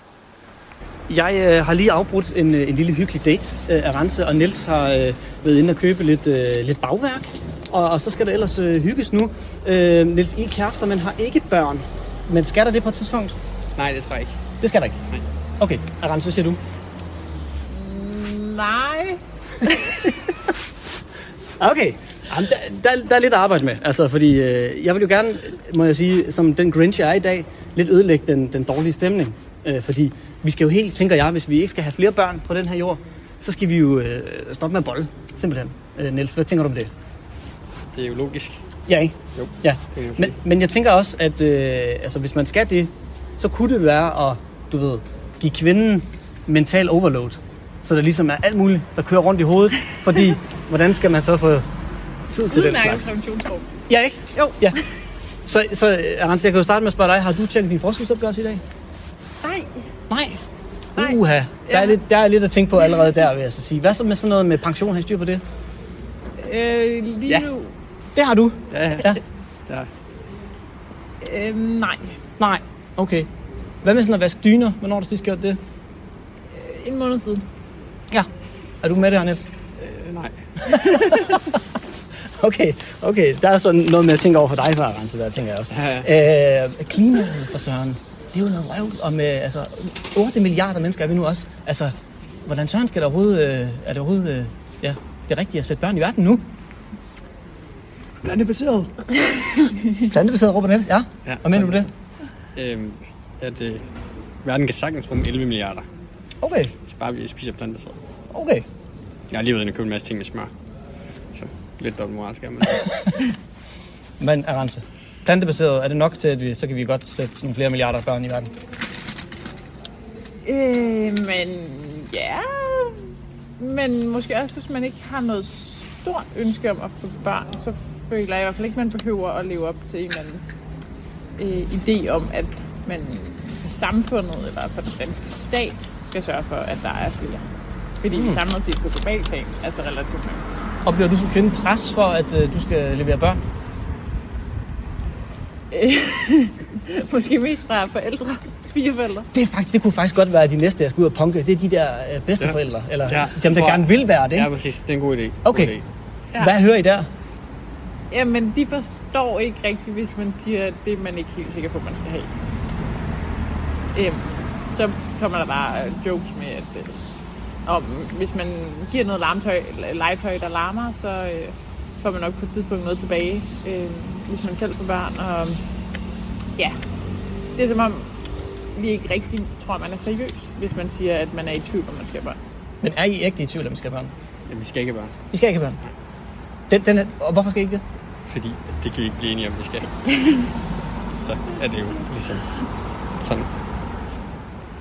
Jeg øh, har lige afbrudt en, øh, en lille hyggelig date øh, af Rense, og Nils har øh, været inde og købe lidt, øh, lidt bagværk. Og, og så skal der ellers øh, hygges nu. Øh, Nils, I er kærester, men har ikke børn. Men skal der det på et tidspunkt? Nej, det tror jeg ikke. Det skal der ikke? Nej. Okay, Rense, hvad siger du? Nej. Okay, Jamen, der, der, der er lidt at arbejde med. Altså, fordi øh, jeg vil jo gerne, må jeg sige, som den Grinch jeg er i dag, lidt ødelægge den, den dårlige stemning. Øh, fordi vi skal jo helt, tænker jeg, hvis vi ikke skal have flere børn på den her jord, så skal vi jo øh, stoppe med at bolle, simpelthen. Øh, Niels, hvad tænker du om det? Det er jo logisk. Ja, ikke? Jo. Ja. Men, men jeg tænker også, at øh, altså, hvis man skal det, så kunne det være at, du ved, give kvinden mental overload. Så der ligesom er alt muligt, der kører rundt i hovedet. Fordi, hvordan skal man så få tid til den slags? funktionsform. Ja, ikke? Jo. Ja. Så, så Arance, jeg kan jo starte med at spørge dig, har du tjekket din forskningsopgørelse i dag? Nej. Nej. Nej. Uha. Der er, lidt, der er lidt at tænke på allerede der, vil jeg så sige. Hvad så med sådan noget med pension? Har I styr på det? Øh, lige Ja. nu... Det har du? Ja, ja. Ja. ja. Øh, nej. Nej. Okay. Hvad med sådan at vaske dyner? Hvornår har du sidst gjort det? En måned siden. Ja. Er du med det her, Niels? Øh, nej. Okay, okay. Der er sådan noget med at tænke over for dig, før, så der tænker jeg også. Ja, Øh, klima for søren. Det er jo noget røvl om, øh, altså, 8 milliarder mennesker er vi nu også. Altså, hvordan søren skal der overhovedet, øh, er det overhovedet, øh, ja, det er rigtigt at sætte børn i verden nu? Plantebaseret. Plantebaseret, Robert Niels, ja. Ja. Hvad mener du med det? Øhm, at øh, verden kan sagtens rumme 11 milliarder, Okay, hvis bare vi spiser plantebaseret. okay. Jeg har lige været inde og købt en masse ting med smør. Så lidt dobbelt moralsk er man. Men Arance, plantebaseret, er det nok til, at vi, så kan vi godt sætte nogle flere milliarder børn i verden? Øh, men ja, men måske også, hvis man ikke har noget stort ønske om at få børn, så føler jeg i hvert fald ikke, at man behøver at leve op til en eller anden øh, idé om, at man for samfundet eller for den danske stat skal sørge for, at der er flere. Fordi mm. vi samlet set på global plan er så relativt mange. Oplever du som kvinde pres for, at øh, du skal levere børn? Måske mest fra forældre, svigerforældre. Det, er faktisk, det kunne faktisk godt være de næste, jeg skal ud og punke. Det er de der øh, bedsteforældre, ja. eller Ja, ja, dem, der gerne vil være det. Ja, Ikke? præcis. Det er en god idé. Okay. God idé. Ja. Hvad hører I der? Jamen, de forstår ikke rigtigt, hvis man siger, at det er man ikke helt sikker på, man skal have. Øhm, så kommer der bare øh, jokes med, at øh, om, hvis man giver noget larmtøj, legetøj, der larmer, så øh, får man nok på et tidspunkt noget tilbage, øh, hvis man selv får børn. Og, ja, det er som om, vi ikke rigtig tror, man er seriøs, hvis man siger, at man er i tvivl, om man skal have børn. Men er I ægte i tvivl, om I skal have børn? Ja, vi skal ikke have børn. I skal ikke have børn. Den, den er, og hvorfor skal I ikke det? Fordi det kan vi ikke blive enige om, vi skal. Så er det jo ligesom sådan.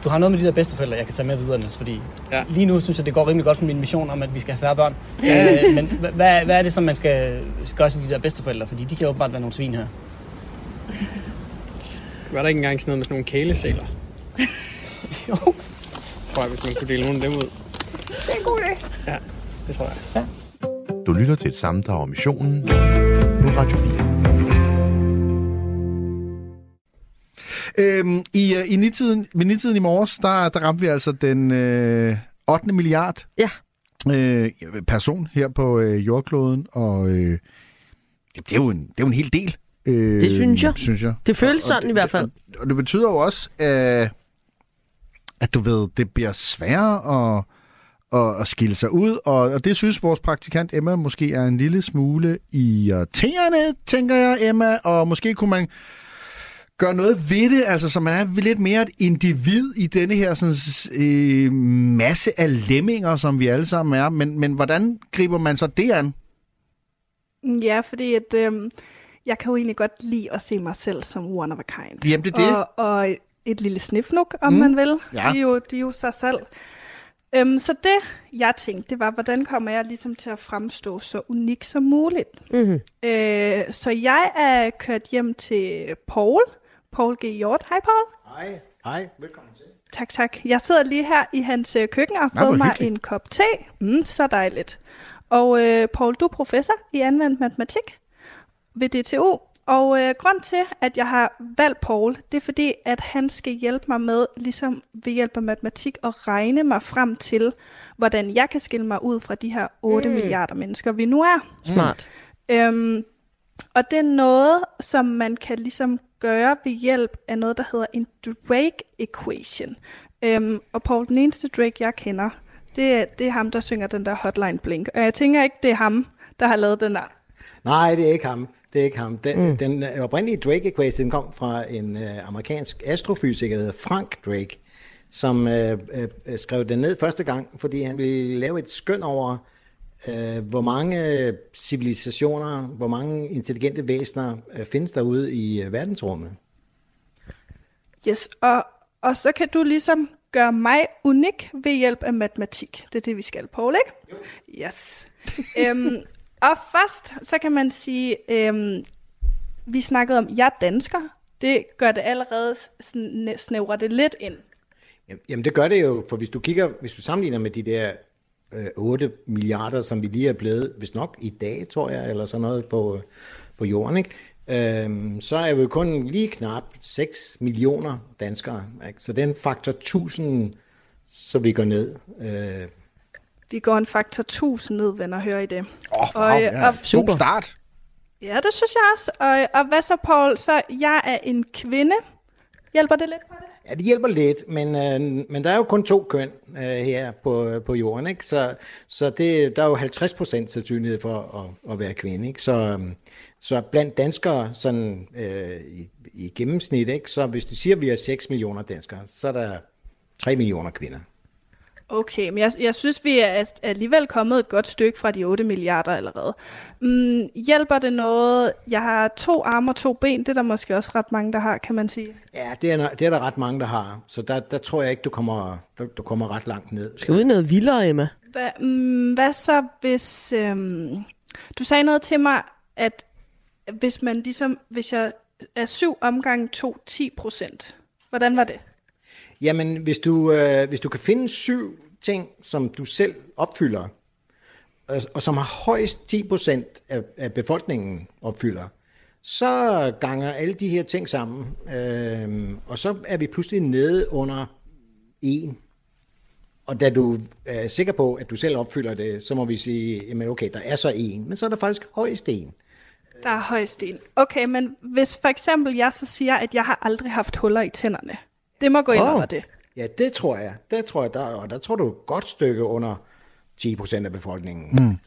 Du har noget med de der bedsteforældre, jeg kan tage med videre, Niels, fordi Ja. ja. lige nu synes jeg, det går rimelig godt for min mission om, at vi skal have færre børn. øh, men hva- hvad, hvad er det, som man skal gøre til de der bedsteforældre? Fordi de kan åbenbart være nogle svin her. Var der ikke engang sådan noget med sådan nogle kælesæler? Jo. Tror jeg, hvis man kunne dele nogle af dem ud. Det er en god idé. Ja, det tror jeg. Du lytter til et sammendrag om missionen på Radio 4. Øhm, I, øh, i nitiden, ved nitiden i morges, der, der ramte vi altså den øh, 8. milliard Ja. øh, person her på øh, jordkloden, og øh, det, er jo en, det er jo en hel del. Øh, Det synes jeg. Synes jeg. Det føles Og- og sådan det- i hvert fald. Og det betyder jo også, at, at du ved, det bliver sværere at, at, at skille sig ud, og, og det synes vores praktikant Emma måske er en lille smule irriterende, tænker jeg, Emma, og måske kunne man gøre noget ved det, altså så man er lidt mere et individ i denne her sådan, øh, masse af lemminger, som vi alle sammen er, men, men hvordan griber man så det an? Ja, fordi at, øhm, jeg kan jo egentlig godt lide at se mig selv som one of a kind. Jamen, det er det. Og, og et lille snifnuk, om Mm. mm. man vil. Ja. De, er jo, de er jo sig selv. Øhm, så det, jeg tænkte, det var, hvordan kommer jeg ligesom til at fremstå så unik som muligt? Mm-hmm. Øh, så jeg er kørt hjem til Paul. Paul G. Hjort. Hej, Paul. Hej, hej, velkommen til. Tak, tak. Jeg sidder lige her i hans øh, køkken og har fået mig hyggeligt. en kop te. Mm, så dejligt. Og øh, Paul, du er professor i anvendt matematik ved DTU. Og øh, grund til, at jeg har valgt Paul, det er fordi, at han skal hjælpe mig med, ligesom ved hjælp af matematik, at regne mig frem til, hvordan jeg kan skille mig ud fra de her 8 Mm. mm. milliarder mennesker, vi nu er. Smart. Øhm, og det er noget, som man kan ligesom gøre ved hjælp af noget, der hedder en Drake equation. Øhm, og Paul, den eneste Drake, jeg kender, det er, det er ham, der synger den der Hotline Blink. Og jeg tænker ikke, det er ham, der har lavet den der. Nej, det er ikke ham. Det er ikke ham. Den, Mm. den oprindelige Drake equation kom fra en øh, amerikansk astrofysiker, der hedder Frank Drake, som øh, øh, skrev den ned første gang, fordi han ville lave et skøn over, øh, hvor mange civilisationer, hvor mange intelligente væsener øh, findes derude i øh, verdensrummet. Yes, og, og så kan du ligesom gøre mig unik ved hjælp af matematik. Det er det, vi skal, Paul, ikke? Yes. øhm, og først, så kan man sige, øhm, vi snakkede om, jeg er dansker. Det gør det allerede sådan, snævrer det lidt ind. Jamen- det gør det jo, for hvis du kigger, hvis du sammenligner med de der øh, 8 milliarder, som vi lige er blevet, hvis nok i dag, tror jeg, eller sådan noget på, øh, på jorden, ikke? øhm, så er vi kun lige knap 6 millioner danskere. Ikke? Så det er en faktor 1000, så vi går ned. Øh, Vi går en faktor 1000 ned, venner, hører I det? Åh, wow, Og, øh, ja. og- God start. Ja, det synes jeg også. Og, og hvad så, Paul? Så jeg er en kvinde. Hjælper det lidt på det? Ja, det hjælper lidt, men, øh, men der er jo kun to køn øh, her på, øh, på jorden, ikke? Så, så det, der er jo 50 procent sandsynlighed for at, at være kvinde, ikke? Så, øh, så blandt danskere, sådan øh, i, i gennemsnit, ikke? Så hvis de siger, at vi er 6 millioner danskere, så er der 3 millioner kvinder. Okay, men jeg, jeg synes, vi er alligevel kommet et godt stykke fra de 8 milliarder allerede. Mm, hjælper det noget? Jeg har to arme og to ben. Det er der måske også ret mange, der har, kan man sige. Ja, det er, det er der ret mange, der har. Så der, der tror jeg ikke, du kommer, du, du kommer ret langt ned. Skal ud i noget vildere, Emma? Hvad, mm, hvad så, hvis... Øhm, du sagde noget til mig, at hvis man ligesom... Hvis jeg er syv omgang to 10 procent. Hvordan var det? Jamen, hvis du, øh, hvis du kan finde syv ting, som du selv opfylder, og, og som har højst 10% af, af befolkningen opfylder, så ganger alle de her ting sammen, øh, og så er vi pludselig nede under 1. Og da du er sikker på, at du selv opfylder det, så må vi sige, jamen okay, der er så en, men så er der faktisk højst en. Der er højst en. Okay, men hvis for eksempel jeg så siger, at jeg har aldrig haft huller i tænderne. Det må gå ind under det. Ja, det tror jeg. Det tror jeg, der, og der tror du et godt stykke under 10% af befolkningen. Mm.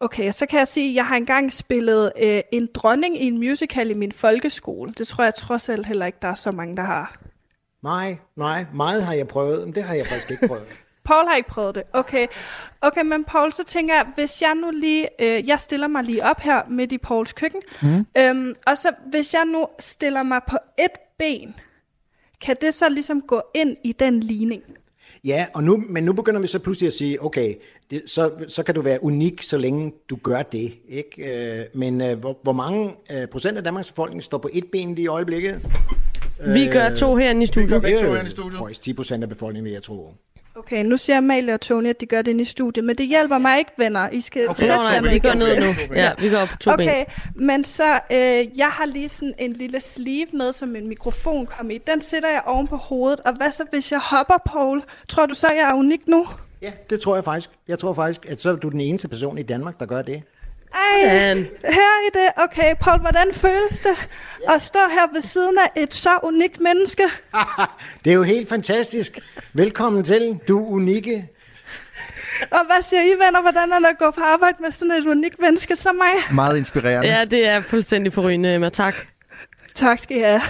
Okay, så kan jeg sige, at jeg har engang spillet øh, en dronning i en musical i min folkeskole. Det tror jeg trods alt heller ikke, der er så mange, der har. Nej, nej, meget har jeg prøvet, men det har jeg faktisk ikke prøvet. Paul har ikke prøvet det. Okay, okay men Paul, så tænker jeg, hvis jeg nu lige, øh, jeg stiller mig lige op her midt i Pauls køkken, Mm. øhm, og så hvis jeg nu stiller mig på et ben, kan det så ligesom gå ind i den ligning? Ja, og nu, men nu begynder vi så pludselig at sige, okay, det, så, så kan du være unik, så længe du gør det. Ikke? Øh, men øh, hvor, hvor mange øh, procent af Danmarks befolkning står på et ben lige i øjeblikket? Vi gør to herinde i studiet. Det er to herinde i studiet. Højst 10 procent af befolkningen, vil jeg tro. Okay, nu siger Amalie og Tony, at de gør det inde i studiet, men det hjælper mig ikke, venner. I skal Okay, sætte jer vi ned gør igen. noget nu. Ja, vi går op på to ben. Okay, men så, øh, jeg har lige sådan en lille sleeve med, som en mikrofon kommer i. Den sætter jeg oven på hovedet, og hvad så, hvis jeg hopper, Paul? Tror du så, jeg er unik nu? Ja, det tror jeg faktisk. Jeg tror faktisk, at så er du den eneste person i Danmark, der gør det. Ej, her i det. Okay, Paul, hvordan føles det at stå her ved siden af et så unikt menneske? Det er jo helt fantastisk. Velkommen til, du unikke. Og hvad siger I, venner, hvordan er det at gå på arbejde med sådan et unikt menneske som mig? Meget inspirerende. Ja, det er fuldstændig forrygende, Emma. Tak. Tak skal I have.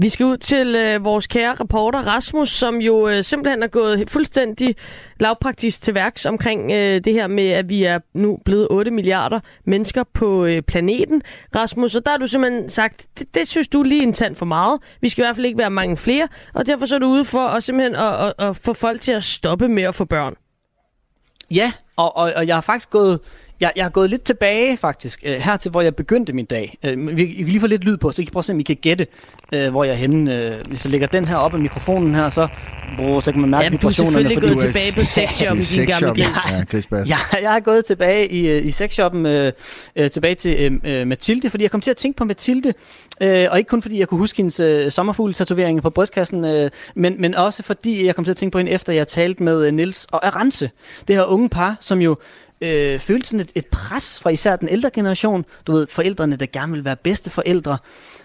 Vi skal ud til øh, vores kære reporter Rasmus, som jo øh, simpelthen er gået fuldstændig lavpraktisk til værks omkring øh, det her med, at vi er nu blevet 8 milliarder mennesker på øh, planeten. Rasmus, og der har du simpelthen sagt, det, det synes du lige en tand for meget. Vi skal i hvert fald ikke være mange flere, og derfor så er du ude for at, simpelthen at, at, at få folk til at stoppe med at få børn. Ja, og, og, og jeg har faktisk gået... Jeg, jeg har gået lidt tilbage faktisk, øh, her til hvor jeg begyndte min dag. Øh, vi, vi kan lige få lidt lyd på, så I kan prøve at se, om I kan gætte, øh, hvor jeg er henne. Øh, hvis jeg lægger den her op af mikrofonen her, så, oh, så kan man mærke Jamen, du er vibrationerne. selvfølgelig fordi- gået tilbage på sexshoppen, din gamle. Ja. Ja, jeg er gået tilbage i, øh, i sexshoppen, øh, øh, tilbage til øh, øh, Mathilde, fordi jeg kom til at tænke på Mathilde, øh, og ikke kun fordi jeg kunne huske hendes øh, sommerfugle-tatovering på brystkassen, øh, men, men også fordi jeg kom til at tænke på hende, efter jeg talte med øh, Nils og Arance, det her unge par, som jo øh, følte sådan et, et pres fra især den ældre generation, du ved, forældrene, der gerne vil være bedste forældre,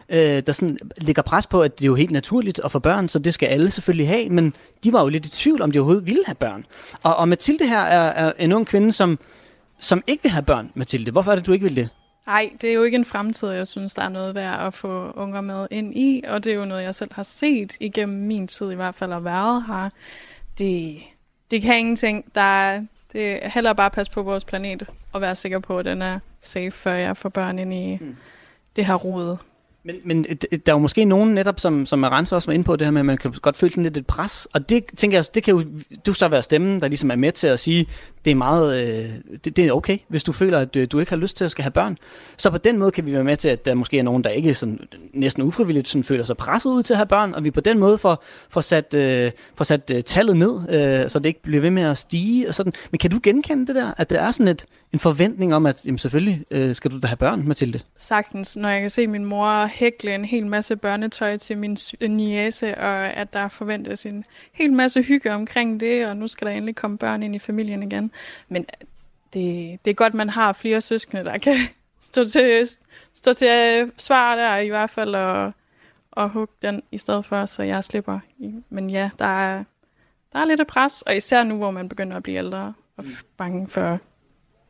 øh, der sådan lægger pres på, at det er jo helt naturligt at få børn, så det skal alle selvfølgelig have, men de var jo lidt i tvivl, om de overhovedet ville have børn. Og, og Mathilde her er, er en ung kvinde, som, som ikke vil have børn, Mathilde. Hvorfor er det, du ikke vil det? Nej, det er jo ikke en fremtid, jeg synes, der er noget værd at få unger med ind i, og det er jo noget, jeg selv har set igennem min tid i hvert fald at være her. Det, det kan ingenting. Der er, det er hellere bare passe på vores planet og være sikker på, at den er safe, før jeg får børn ind i mm. det her rod. Men, men der er jo måske nogen netop, som, som Arance også var inde på, det her med, at man kan godt føle sådan lidt et pres. Og det tænker jeg, det kan jo du så være stemmen, der ligesom er med til at sige, det er meget, øh, det, det er okay, hvis du føler, at øh, du ikke har lyst til at skal have børn. Så på den måde kan vi være med til, at der måske er nogen, der ikke sådan, næsten ufrivilligt sådan, føler sig presset ud til at have børn, og vi på den måde får, får sat, øh, får sat øh, tallet ned, øh, så det ikke bliver ved med at stige. Og sådan. Men kan du genkende det der, at der er sådan et, en forventning om, at jamen, selvfølgelig øh, skal du da have børn, Mathilde? Sagtens, når jeg kan se min mor hækle en hel masse børnetøj til min niese, niece, og at der forventes en hel masse hygge omkring det, og nu skal der endelig komme børn ind i familien igen. Men øh, det, det er godt, man har flere søskende, der kan stå til, stå til øh, at svare der i hvert fald, og, og hugge den i stedet for, så jeg slipper. Men ja, der er, der er lidt af pres, og især nu, hvor man begynder at blive ældre, og bange for,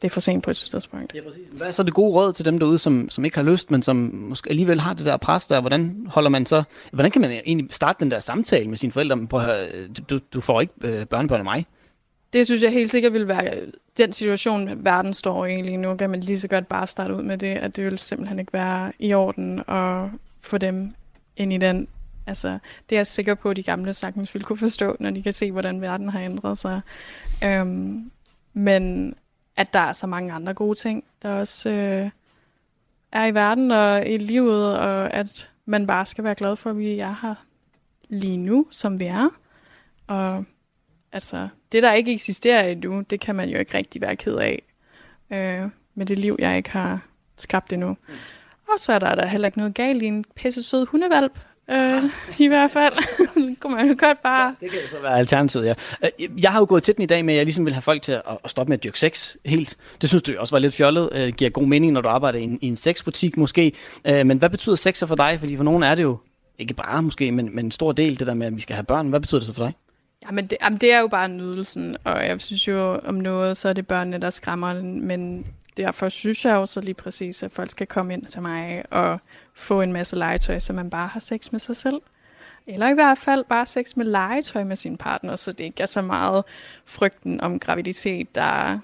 det er for sent på et tidspunkt. Ja, præcis. Hvad er så det gode råd til dem derude, som, som ikke har lyst, men som måske alligevel har det der pres der? Hvordan holder man så, hvordan kan man egentlig starte den der samtale med sine forældre? Prøv at høre, du, du får ikke øh, børnebørn af mig. Det synes jeg helt sikkert vil være den situation, verden står i lige nu. Kan man lige så godt bare starte ud med det, at det vil simpelthen ikke være i orden at få dem ind i den. Altså, det er jeg sikker på, at de gamle sagtens vil kunne forstå, når de kan se, hvordan verden har ændret sig. Øhm, men at der er så mange andre gode ting, der også øh, er i verden og i livet, og at man bare skal være glad for, at vi er her lige nu, som vi er. Og altså, det, der ikke eksisterer endnu, det kan man jo ikke rigtig være ked af. Øh, med det liv, jeg ikke har skabt endnu. Og så er der, der heller ikke noget galt i en pisse sød hundevalp. Øh, I hvert fald. kunne man jo godt bare... Det kan jo så være alternativet, ja. Øh, Jeg har jo gået til den i dag med, at jeg ligesom vil have folk til at at stoppe med at dyrke sex helt. Det synes du også var lidt fjollet. Øh, giver god mening, når du arbejder i en, i en sexbutik måske. Øh, Men hvad betyder sex så for dig? Fordi for nogen er det jo, ikke bare måske, men, men en stor del, det der med, at vi skal have børn. Hvad betyder det så for dig? Jamen det, jamen, det er jo bare nydelsen, og jeg synes jo om noget, så er det børnene, der skræmmer den, men derfor synes jeg jo så lige præcis, at folk skal komme ind til mig og få en masse legetøj, så man bare har sex med sig selv. Eller i hvert fald bare sex med legetøj med sin partner, så det ikke er så meget frygten om graviditet, der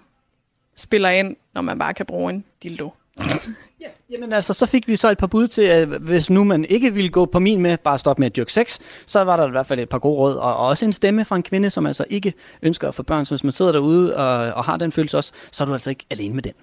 spiller ind, når man bare kan bruge en dildo. Jamen altså, så fik vi så et par bud til, at hvis nu man ikke ville gå på min med, bare stoppe med at dyrke sex, så var der i hvert fald et par gode råd, og også en stemme fra en kvinde, som altså ikke ønsker at få børn. Så hvis man sidder derude og, og har den følelse også, så er du altså ikke alene med den.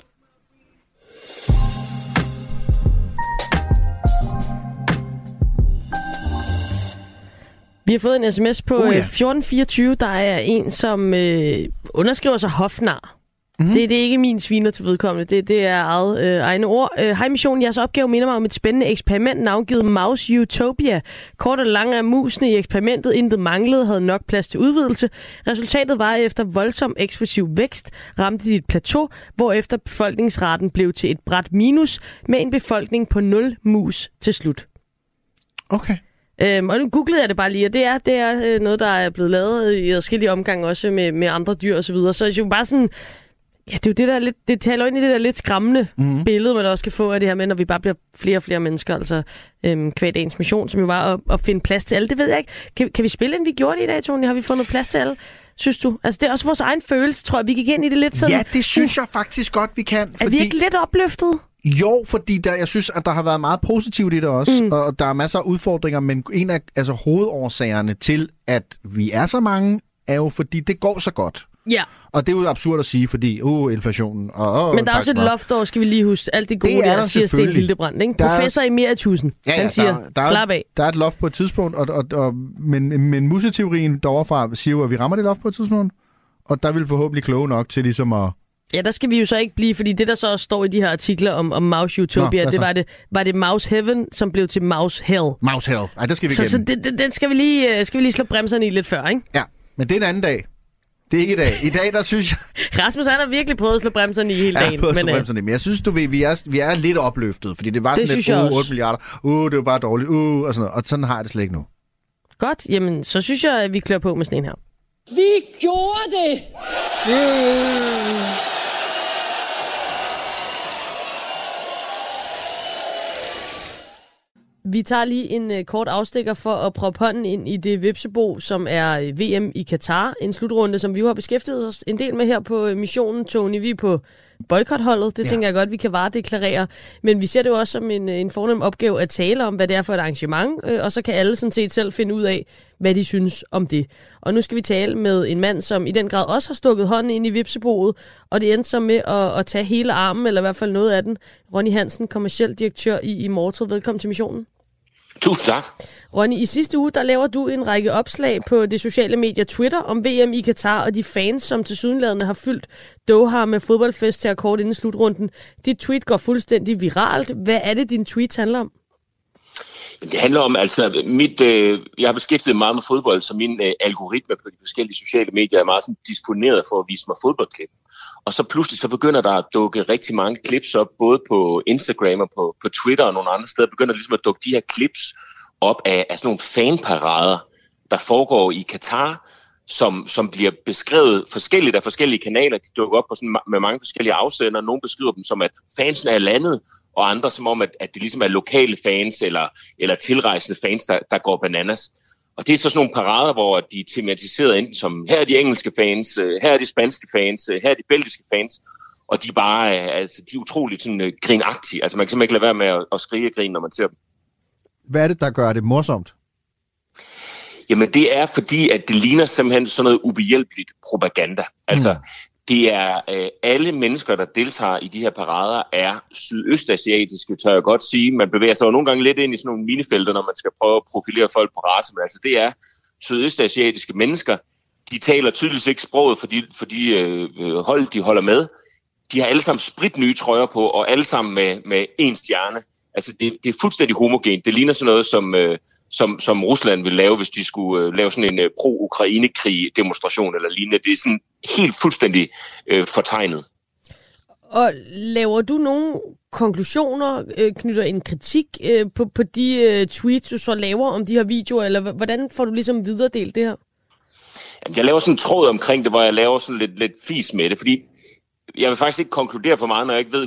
Vi har fået en sms på uh, ja. ja. 1424. Der er en, som øh, underskriver sig hofnar. Mm-hmm. Det, det er ikke min sviner til vedkommende. Det, det er eget, øh, egne ord. Øh, Hej Mission, jeres opgave minder mig om et spændende eksperiment navngivet Mouse Utopia. Kort og lang er musene i eksperimentet intet manglede, havde nok plads til udvidelse. Resultatet var, at efter voldsom eksplosiv vækst ramte de et plateau, hvorefter befolkningsraten blev til et bræt minus med en befolkning på 0 mus til slut. Okay. Øhm, og nu googlede jeg det bare lige, og det er, det er øh, noget, der er blevet lavet i adskillige omgang også med, med andre dyr og så videre. Så det er jo bare sådan, ja, det er jo det der lidt, det taler ind i det der lidt skræmmende mm. billede, man også kan få af det her med, når vi bare bliver flere og flere mennesker, altså øhm, kvæg dagens mission, som jo var at, at finde plads til alle. Det ved jeg ikke. Kan, kan vi spille, end vi gjorde det i dag, Tony? Har vi fundet plads til alle? Synes du? Altså, det er også vores egen følelse, tror jeg. Vi gik ind i det lidt sådan... Ja, det synes jeg faktisk godt, vi kan. Er vi ikke lidt opløftet? Jo, fordi der, jeg synes, at der har været meget positivt i det også, mm. og der er masser af udfordringer, men en af altså, hovedårsagerne til, at vi er så mange, er jo, fordi det går så godt. Ja. Og det er jo absurd at sige, fordi, uh, inflationen, og... Uh, Men der er også et loft over, skal vi lige huske, alt det gode, Det er der, siger Sten. Hildebrand. Ikke? Der er Professor også- Emeritusen, Ja, ja, han siger, der, der er, slap af. Der er et loft på et tidspunkt, og, og, og, men, men museteorien deroverfra siger jo, at vi rammer det loft på et tidspunkt, og der vil forhåbentlig kloge nok til ligesom at... Ja, der skal vi jo så ikke blive, fordi det, der så også står i de her artikler om, om Mouse Utopia, hvad det var det, var det Mouse Heaven, som blev til Mouse Hell. Mouse Hell. Ej, der skal vi Så, igennem. så det, det, den skal vi, lige, øh, skal vi lige slå bremserne i lidt før, ikke? Ja, men det er en anden dag. Det er ikke i dag. I dag, der synes jeg... Rasmus, han har virkelig prøvet at slå bremserne i hele Ja, dagen. på men, øh, men, men jeg synes, du ved, vi er, vi er lidt opløftet, fordi det var Det sådan synes lidt, uh, også. 8 milliarder, uh, det var bare dårligt, uh, og sådan noget. Og sådan har jeg det slet ikke nu. godt, jamen, så synes jeg, at vi klør på med sådan en her. Vi gjorde det! Vi tager lige en uh, kort afstikker for at proppe hånden ind i det vipsebo, som er øh, VM i Katar. En slutrunde, som vi jo har beskæftiget os en del med her på øh, missionen, Tony. Vi er på boykotholdet. Det Ja. tænker jeg godt, vi kan varedeklarere. Men vi ser det jo også som en, en fornem opgave at tale om, hvad det er for et arrangement, øh, og så kan alle sådan set selv finde ud af, hvad de synes om det. Og nu skal vi tale med en mand, som i den grad også har stukket hånden ind i vipseboet, og det endte så med at, at tage hele armen, eller i hvert fald noget af den. Ronny Hansen, kommerciel direktør i Immortal. Velkommen til missionen. Tusind tak. Ronny, i sidste uge, der laver du en række opslag på det sociale medier Twitter om VM i Katar og de fans, som til sydenladende har fyldt Doha med fodboldfest til kort inden slutrunden. Dit tweet går fuldstændig viralt. Hvad er det, din tweet handler om? Det handler om, altså, mit, øh, jeg har beskæftiget mig meget med fodbold, så min øh, algoritme på de forskellige sociale medier er meget sådan, disponeret for at vise mig fodboldklip. Og så pludselig så begynder der at dukke rigtig mange clips op, både på Instagram og på, på Twitter og nogle andre steder, begynder ligesom at dukke de her clips op af, af sådan nogle fanparader, der foregår i Katar, som, som bliver beskrevet forskelligt af forskellige kanaler. De dukker op på sådan, med mange forskellige afsender. Nogle beskriver dem som, at fansen er landet, og andre som om, at, at det ligesom er lokale fans eller, eller tilrejsende fans, der, der går bananas. Og det er så sådan nogle parader, hvor de er tematiseret enten som, her er de engelske fans, øh, her er de spanske fans, øh, her er de belgiske fans, og de er bare, øh, altså, de er utroligt sådan, grinagtige. Altså man kan simpelthen ikke lade være med at, at skrige og grine, når man ser dem. Hvad er det, der gør det morsomt? Jamen det er fordi, at det ligner simpelthen sådan noget ubehjælpeligt propaganda. Altså mm det er øh, alle mennesker, der deltager i de her parader, er sydøstasiatiske, tør jeg godt sige. Man bevæger sig jo nogle gange lidt ind i sådan nogle minifelter, når man skal prøve at profilere folk på race. Men altså det er sydøstasiatiske mennesker. De taler tydeligvis ikke sproget for de, for de øh, hold, de holder med. De har alle sammen spritnye trøjer på, og alle sammen med, med én stjerne. Altså, det, det er fuldstændig homogent. Det ligner sådan noget, som, øh, som, som Rusland ville lave, hvis de skulle øh, lave sådan en øh, pro-Ukraine-krig-demonstration eller lignende. Det er sådan helt fuldstændig øh, fortegnet. Og laver du nogle konklusioner, øh, knytter en kritik øh, på, på de øh, tweets, du så laver om de her videoer, eller hvordan får du ligesom videredelt det her? Jamen, Jeg laver sådan en tråd omkring det, hvor jeg laver sådan lidt, lidt fis med det, fordi jeg vil faktisk ikke konkludere for meget, når jeg ikke ved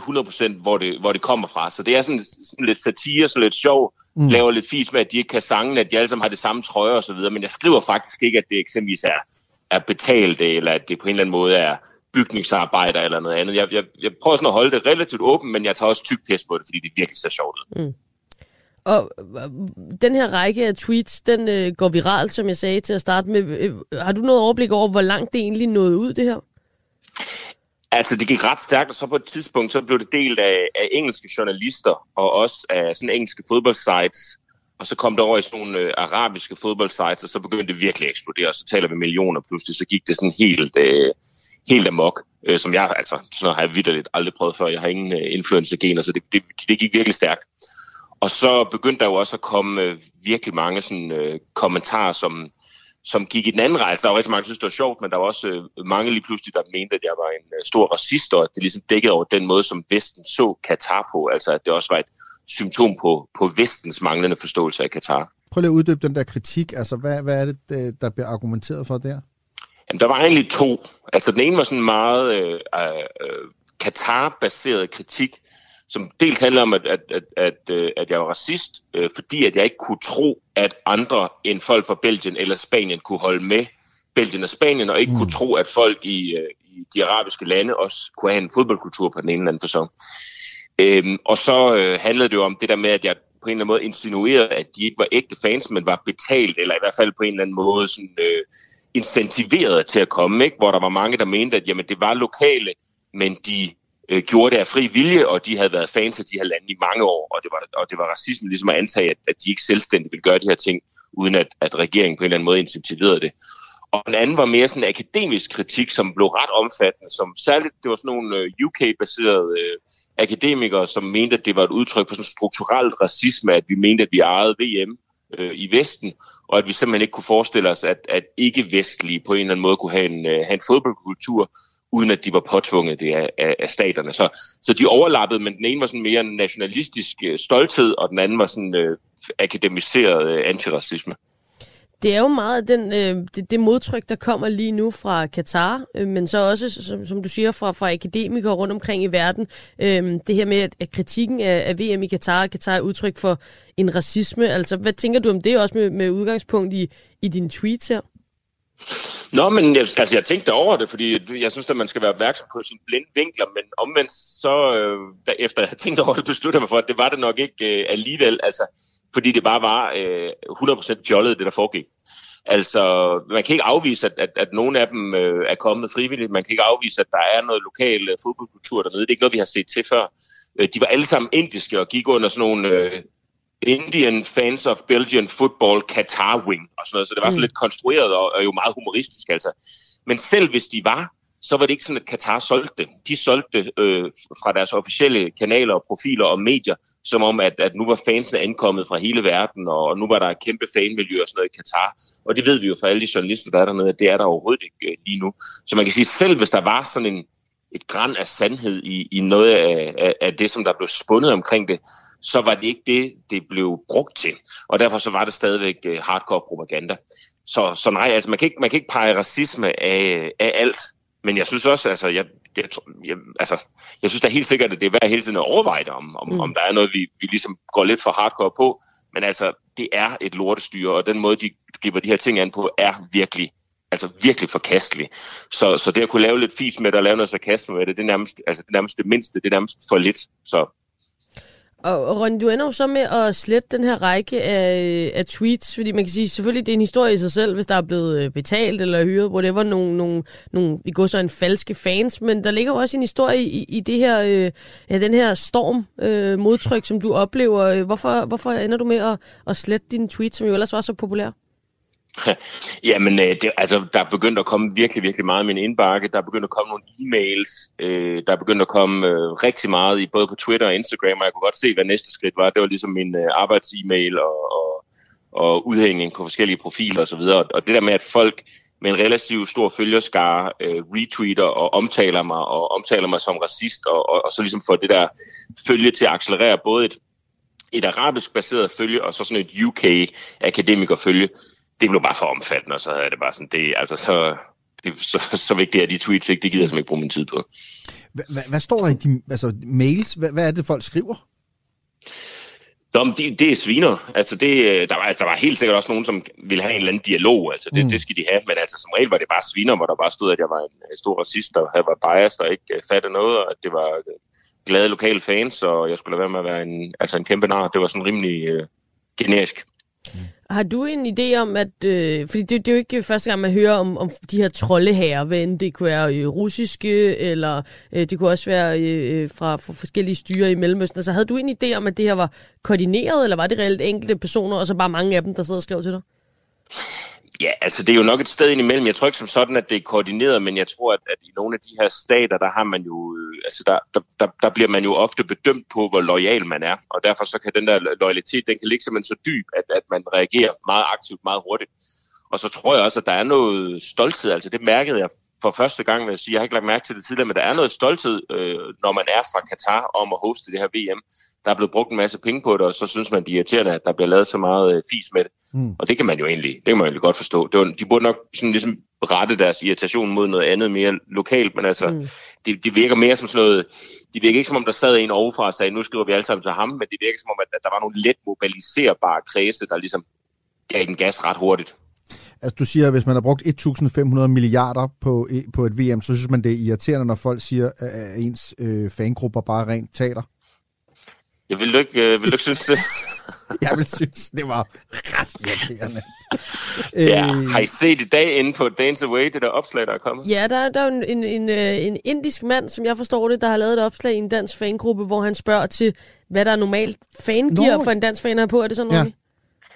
100% hvor det, hvor det kommer fra. Så det er sådan, sådan lidt satire, så lidt sjov, Mm. laver lidt fis med, at de ikke kan sange, at de alle sammen har det samme trøje og så videre, men jeg skriver faktisk ikke, at det eksempelvis er, er betalt, eller at det på en eller anden måde er bygningsarbejder eller noget andet. Jeg, jeg, jeg prøver sådan at holde det relativt åbent, men jeg tager også tyk pæs på det, fordi det virkelig ser sjovt ud. Mm. Og øh, den her række af tweets, den øh, går viralt, som jeg sagde til at starte med. Øh, har du noget overblik over, hvor langt det egentlig nåede ud, det her? Altså, det gik ret stærkt, og så på et tidspunkt, så blev det delt af, af engelske journalister, og også af sådan engelske fodboldsites, og så kom det over i sådan nogle øh, arabiske fodboldsites, og så begyndte det virkelig at eksplodere, og så taler vi millioner pludselig, så gik det sådan helt, øh, helt amok, øh, som jeg, altså, sådan noget har jeg vidderligt aldrig prøvet før, jeg har ingen øh, influencer-gener, så det, det, det gik virkelig stærkt. Og så begyndte der jo også at komme øh, virkelig mange sådan, øh, kommentarer, som, som gik i den anden rejse. Der var rigtig mange, der synes, det var sjovt, men der var også øh, mange lige pludselig, der mente, at jeg var en øh, stor racist, og at det ligesom dækkede over den måde, som Vesten så Katar på. Altså, at det også var et symptom på, på Vestens manglende forståelse af Katar. Prøv lige at uddybe den der kritik. Altså, hvad, hvad er det, øh, der bliver argumenteret for der? Jamen, der var egentlig to. Altså, den ene var sådan meget øh, øh, Katar-baseret kritik, som dels handler om, at, at, at, at, øh, at jeg var racist, øh, fordi at jeg ikke kunne tro, at andre end folk fra Belgien eller Spanien kunne holde med Belgien og Spanien, og ikke mm. kunne tro, at folk i, øh, i de arabiske lande også kunne have en fodboldkultur på den ene eller anden person. Øhm, og så øh, handlede det jo om det der med, at jeg på en eller anden måde insinuerede, at de ikke var ægte fans, men var betalt, eller i hvert fald på en eller anden måde sådan, øh, incentiveret til at komme, ikke? hvor der var mange, der mente, at jamen, det var lokale, men de øh, gjorde det af fri vilje, og de havde været fans af de her lande i mange år, og det var, og det var racisme ligesom at antage, at, at de ikke selvstændigt ville gøre de her ting, uden at, at regeringen på en eller anden måde incentiverede det. Og den anden var mere sådan en akademisk kritik, som blev ret omfattende, som særligt, det var sådan nogle øh, UK-baserede øh, akademikere, som mente, at det var et udtryk for sådan strukturelt racisme, at vi mente, at vi ejede VM øh, i Vesten, og at vi simpelthen ikke kunne forestille os, at, at ikke-vestlige på en eller anden måde kunne have en, øh, have en fodboldkultur, uden at de var påtvunget det af, af, af staterne. Så, så de overlappede, men den ene var sådan mere nationalistisk øh, stolthed, og den anden var sådan øh, akademiseret øh, antiracisme. Det er jo meget den, øh, det, det modtryk, der kommer lige nu fra Katar, øh, men så også, som, som du siger, fra, fra akademikere rundt omkring i verden. Øh, det her med, at, at kritikken af, af VM i Katar, Katar er udtryk for en racisme. Altså, hvad tænker du om det også med, med udgangspunkt i, i dine tweets her? Nå, men jeg, altså, jeg tænkte over det, fordi jeg synes, at man skal være opmærksom på sine blinde vinkler, men omvendt så, øh, da, efter jeg tænkte over det, besluttede jeg mig for, at det var det nok ikke øh, alligevel, altså, fordi det bare var øh, 100% fjollet, det der foregik. Altså, man kan ikke afvise, at, at, at nogle af dem øh, er kommet frivilligt. Man kan ikke afvise, at der er noget lokal øh, fodboldkultur dernede. Det er ikke noget, vi har set til før. Øh, de var alle sammen indiske og gik under sådan nogle øh, Indian Fans of Belgian Football Qatar Wing og sådan noget. Så det var sådan Mm. lidt konstrueret og, og jo meget humoristisk altså. Men selv hvis de var, så var det ikke sådan, at Qatar solgte det. De solgte øh, fra deres officielle kanaler og profiler og medier, som om, at, at nu var fansene ankommet fra hele verden, og nu var der et kæmpe fanmiljø og sådan noget i Qatar. Og det ved vi jo fra alle de journalister, der er dernede, at det er der overhovedet ikke øh, lige nu. Så man kan sige, selv hvis der var sådan en, et græn af sandhed i, i noget af, af, af det, som der blev spundet omkring det, så var det ikke det, det blev brugt til. Og derfor så var det stadigvæk øh, hardcore propaganda. Så, så nej, altså man kan ikke, man kan ikke pege racisme af, af alt. Men jeg synes også, altså, jeg, jeg, jeg, altså, jeg synes da helt sikkert, at det er værd hele tiden at overveje det, om, om, Mm. mm. om der er noget, vi, vi ligesom går lidt for hardcore på. Men altså, det er et lortestyre, og den måde, de griber de her ting an på, er virkelig altså virkelig forkastelig. Så, så det at kunne lave lidt fis med det og lave noget sarkasme med det, det er nærmest, altså, det, er nærmest det mindste, det er nærmest for lidt. Så og, og Ronny, du ender jo så med at slette den her række af, af tweets, fordi man kan sige, selvfølgelig det er en historie i sig selv, hvis der er blevet øh, betalt eller hyret, hvor det var nogle, nogle, nogle i går så en falske fans, men der ligger jo også en historie i, i det her, øh, ja, den her storm øh, modtryk, som du oplever. Hvorfor, hvorfor ender du med at, at slette dine tweets, som jo ellers var så populære? Jamen, øh, det, altså, der er begyndt at komme virkelig, virkelig meget i min indbakke. Der er begyndt at komme nogle e-mails. Øh, der er begyndt at komme øh, rigtig meget i både på Twitter og Instagram, og jeg kunne godt se, hvad næste skridt var. Det var ligesom min øh, arbejds-e-mail og, og, og udhængning på forskellige profiler osv. Og, og det der med, at folk med en relativt stor følgerskare øh, retweeter og omtaler mig, og omtaler mig som racist, og, og, og så ligesom får det der følge til at accelerere både et, et arabisk baseret følge, og så sådan et UK-akademikerfølge. følge det blev bare for omfattende, og så havde jeg det bare sådan, det, altså så, det, så, så vigtigt er de tweets ikke, det gider jeg simpelthen ikke bruge min tid på. Hvad, hvad, står der i de altså, mails? Hvad, hvad er det, folk skriver? Nå, men det, det er sviner. Altså, det, øh, der, var, altså, der var helt sikkert også nogen, som ville have en eller anden dialog. Altså, det, Mm. det skal de have. Men altså, som regel var det bare sviner, hvor der bare stod, at jeg var en øh, stor racist, og jeg var biased og ikke uh, fattede noget, og at det var glade lokale fans, og jeg skulle lade være med at være en, altså en kæmpe nar. Det var sådan rimelig uh, generisk. Mm. Har du en idé om, at... Øh, fordi det, det er jo ikke første gang, man hører om, om de her troldeherrer, hvad end det kunne være øh, russiske, eller øh, det kunne også være øh, fra, fra forskellige styre i Mellemøsten. Altså havde du en idé om, at det her var koordineret, eller var det reelt enkelte personer, og så bare mange af dem, der sidder og skriver til dig? Ja, altså det er jo nok et sted imellem. Jeg tror ikke som sådan, at det er koordineret, men jeg tror, at, at i nogle af de her stater, der har man jo, øh, altså der, der, der, der bliver man jo ofte bedømt på, hvor lojal man er. Og derfor så kan den der loyalitet, den kan ligge simpelthen så dyb, at, at man reagerer meget aktivt, meget hurtigt. Og så tror jeg også, at der er noget stolthed. Altså det mærkede jeg for første gang, vil jeg sige. Jeg har ikke lagt mærke til det tidligere, men der er noget stolthed, øh, når man er fra Katar om at hoste det her VM. Der er blevet brugt en masse penge på det, og så synes man, det er irriterende, at der bliver lavet så meget øh, fis med det. Mm. Og det kan man jo egentlig, det kan man jo egentlig godt forstå. Det var, de burde nok sådan ligesom rette deres irritation mod noget andet mere lokalt, men altså, mm. det, det virker mere som sådan noget, det virker ikke som om, der sad en ovenfra og sagde, nu skriver vi alle sammen til ham, men det virker som om, at, at der var nogle let mobiliserbare kredse, der ligesom gav den gas ret hurtigt. Altså, du siger, at hvis man har brugt 1.500 milliarder på, på et VM, så synes man, det er irriterende, når folk siger, at ens øh, fangrupper bare rent taler. Jeg vil du ikke, øh, vil du ikke synes det? Jeg vil synes, det var ret irriterende. ja, har I set i dag inde på Dance Away, det der opslag, der er kommet? Ja, der, der er jo en, en, en, øh, en indisk mand, som jeg forstår det, der har lavet et opslag i en dansk fangruppe, hvor han spørger til, hvad der er normalt fangear for en dansk fan her på. Er det sådan, Ja.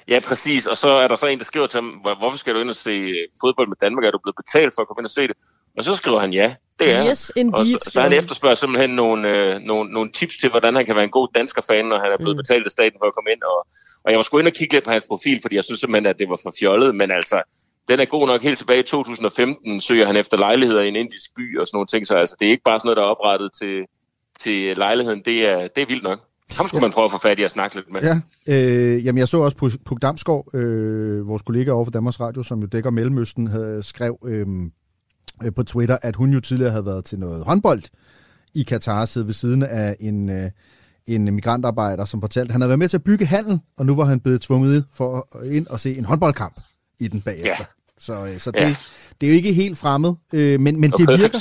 Ja, præcis. Og så er der så en, der skriver til ham, "Hvor- hvorfor skal du ind og se øh, fodbold med Danmark? Er du blevet betalt for at komme ind og se det? Og så skriver han ja. Det er Yes, indeed, Og så, så han. efterspørger simpelthen nogle, øh, nogle, nogle tips til, hvordan han kan være en god dansker-fan, når han er blevet mm. betalt af staten for at komme ind. Og, og jeg var sgu ind og kigge lidt på hans profil, fordi jeg synes simpelthen, at det var for fjollet. Men altså, den er god nok helt tilbage i 2015, søger han efter lejligheder i en indisk by og sådan nogle ting. Så altså, det er ikke bare sådan noget, der er oprettet til, til lejligheden. Det er, det er vildt nok. Ham skulle ja. man prøve at få fat i og snakke lidt med. Ja, øh, jamen jeg så også Puk- Damsgaard, øh, vores kollega over for Danmarks Radio, som jo dækker Mellemøsten, havde skrev øh, øh, på Twitter, at hun jo tidligere havde været til noget håndbold i Katar, siddet ved siden af en, øh, en migrantarbejder, som fortalte, at han havde været med til at bygge handel, og nu var han blevet tvunget for ind og se en håndboldkamp i den bagefter. Ja. Så, øh, så det, Ja. det er jo ikke helt fremmed, øh, men, men det virker...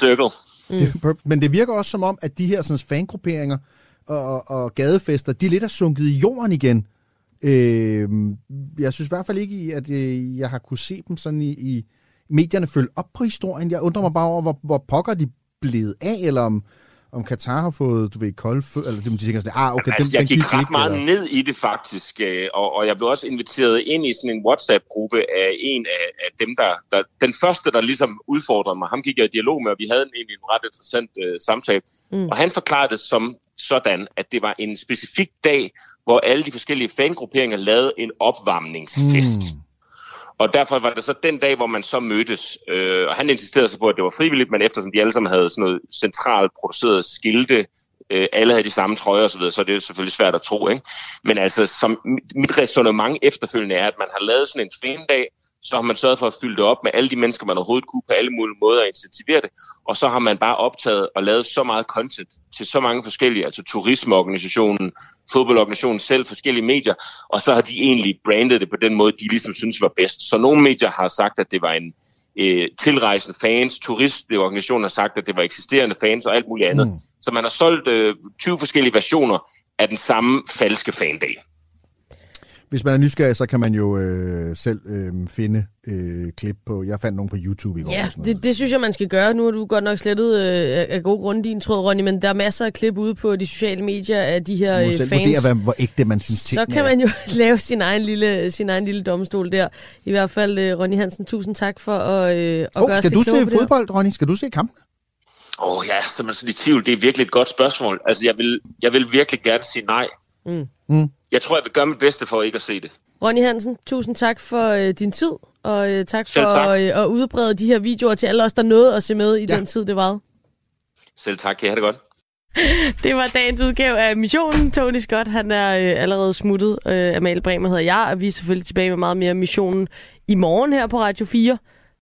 Det, perf- men det virker også som om, at de her sådan, fangrupperinger og, og gadefester, de lidt er sunket i jorden igen. Øh, jeg synes i hvert fald ikke, at øh, jeg har kunne se dem sådan i, i medierne følge op på historien. Jeg undrer mig bare over, hvor, hvor pokker de blevet af, eller om, om Katar har fået, du ved, kolde fød, eller de tænker sådan, ah, okay, altså, den, jeg gik gik ret ikke. meget eller- ned i det faktisk, øh, og, og jeg blev også inviteret ind i sådan en WhatsApp-gruppe af en af, af dem, der, der... Den første, der ligesom udfordrede mig, ham gik jeg i dialog med, og vi havde en, egentlig en ret interessant øh, samtale. Mm. Og han forklarede det som sådan, at det var en specifik dag, hvor alle de forskellige fangrupperinger lavede en opvarmningsfest. Mm. Og derfor var det så den dag, hvor man så mødtes. Øh, og han insisterede så på, at det var frivilligt, men eftersom de alle sammen havde sådan noget centralt produceret skilte, øh, alle havde de samme trøjer osv., så, videre, så er det selvfølgelig svært at tro. Ikke? Men altså, som mit- resonemang efterfølgende er, at man har lavet sådan en fandag, så har man sørget for at fylde det op med alle de mennesker, man overhovedet kunne på alle mulige måder at intensivere det. Og så har man bare optaget og lavet så meget content til så mange forskellige, altså turismeorganisationen, fodboldorganisationen selv, forskellige medier, og så har de egentlig brandet det på den måde, de ligesom synes var bedst. Så nogle medier har sagt, at det var en øh, tilrejsende fans, turistorganisationen har sagt, at det var eksisterende fans og alt muligt andet. Mm. Så man har solgt øh, 20 forskellige versioner af den samme falske fandag. Hvis man er nysgerrig, så kan man jo øh, selv øh, finde øh, klip på... Jeg fandt nogle på YouTube i går. Ja, og sådan noget. det, det synes jeg, man skal gøre. Nu har du godt nok slettet øh, af- gode grunde din tråd, Ronny, men der er masser af klip ude på de sociale medier af de her øh, selv fans. vurdere, hvad, hvor ægte man synes Så kan er. man jo lave sin egen lille, sin egen lille domstol der. I hvert fald, øh, Ronny Hansen, tusind tak for at, øh, at Oh, gøre os skal du se fodbold, Ronny? Skal du se kampen? Åh oh, ja, så er man sådan i tvivl. Det er virkelig et godt spørgsmål. Altså, jeg vil, jeg vil virkelig gerne sige nej. Mm. Mm. Jeg tror, jeg vil gøre mit bedste for ikke at se det. Ronny Hansen, tusind tak for øh, din tid, og øh, tak for tak. øh, at udbrede de her videoer til alle os, der nåede at se med i Ja. den tid, det var. Selv tak, kan I have det godt. Det var dagens udgave af Missionen. Tony Scott, han er øh, allerede smuttet. Øh, Amalie Bremer hedder jeg, og vi er selvfølgelig tilbage med meget mere Missionen i morgen her på Radio 4.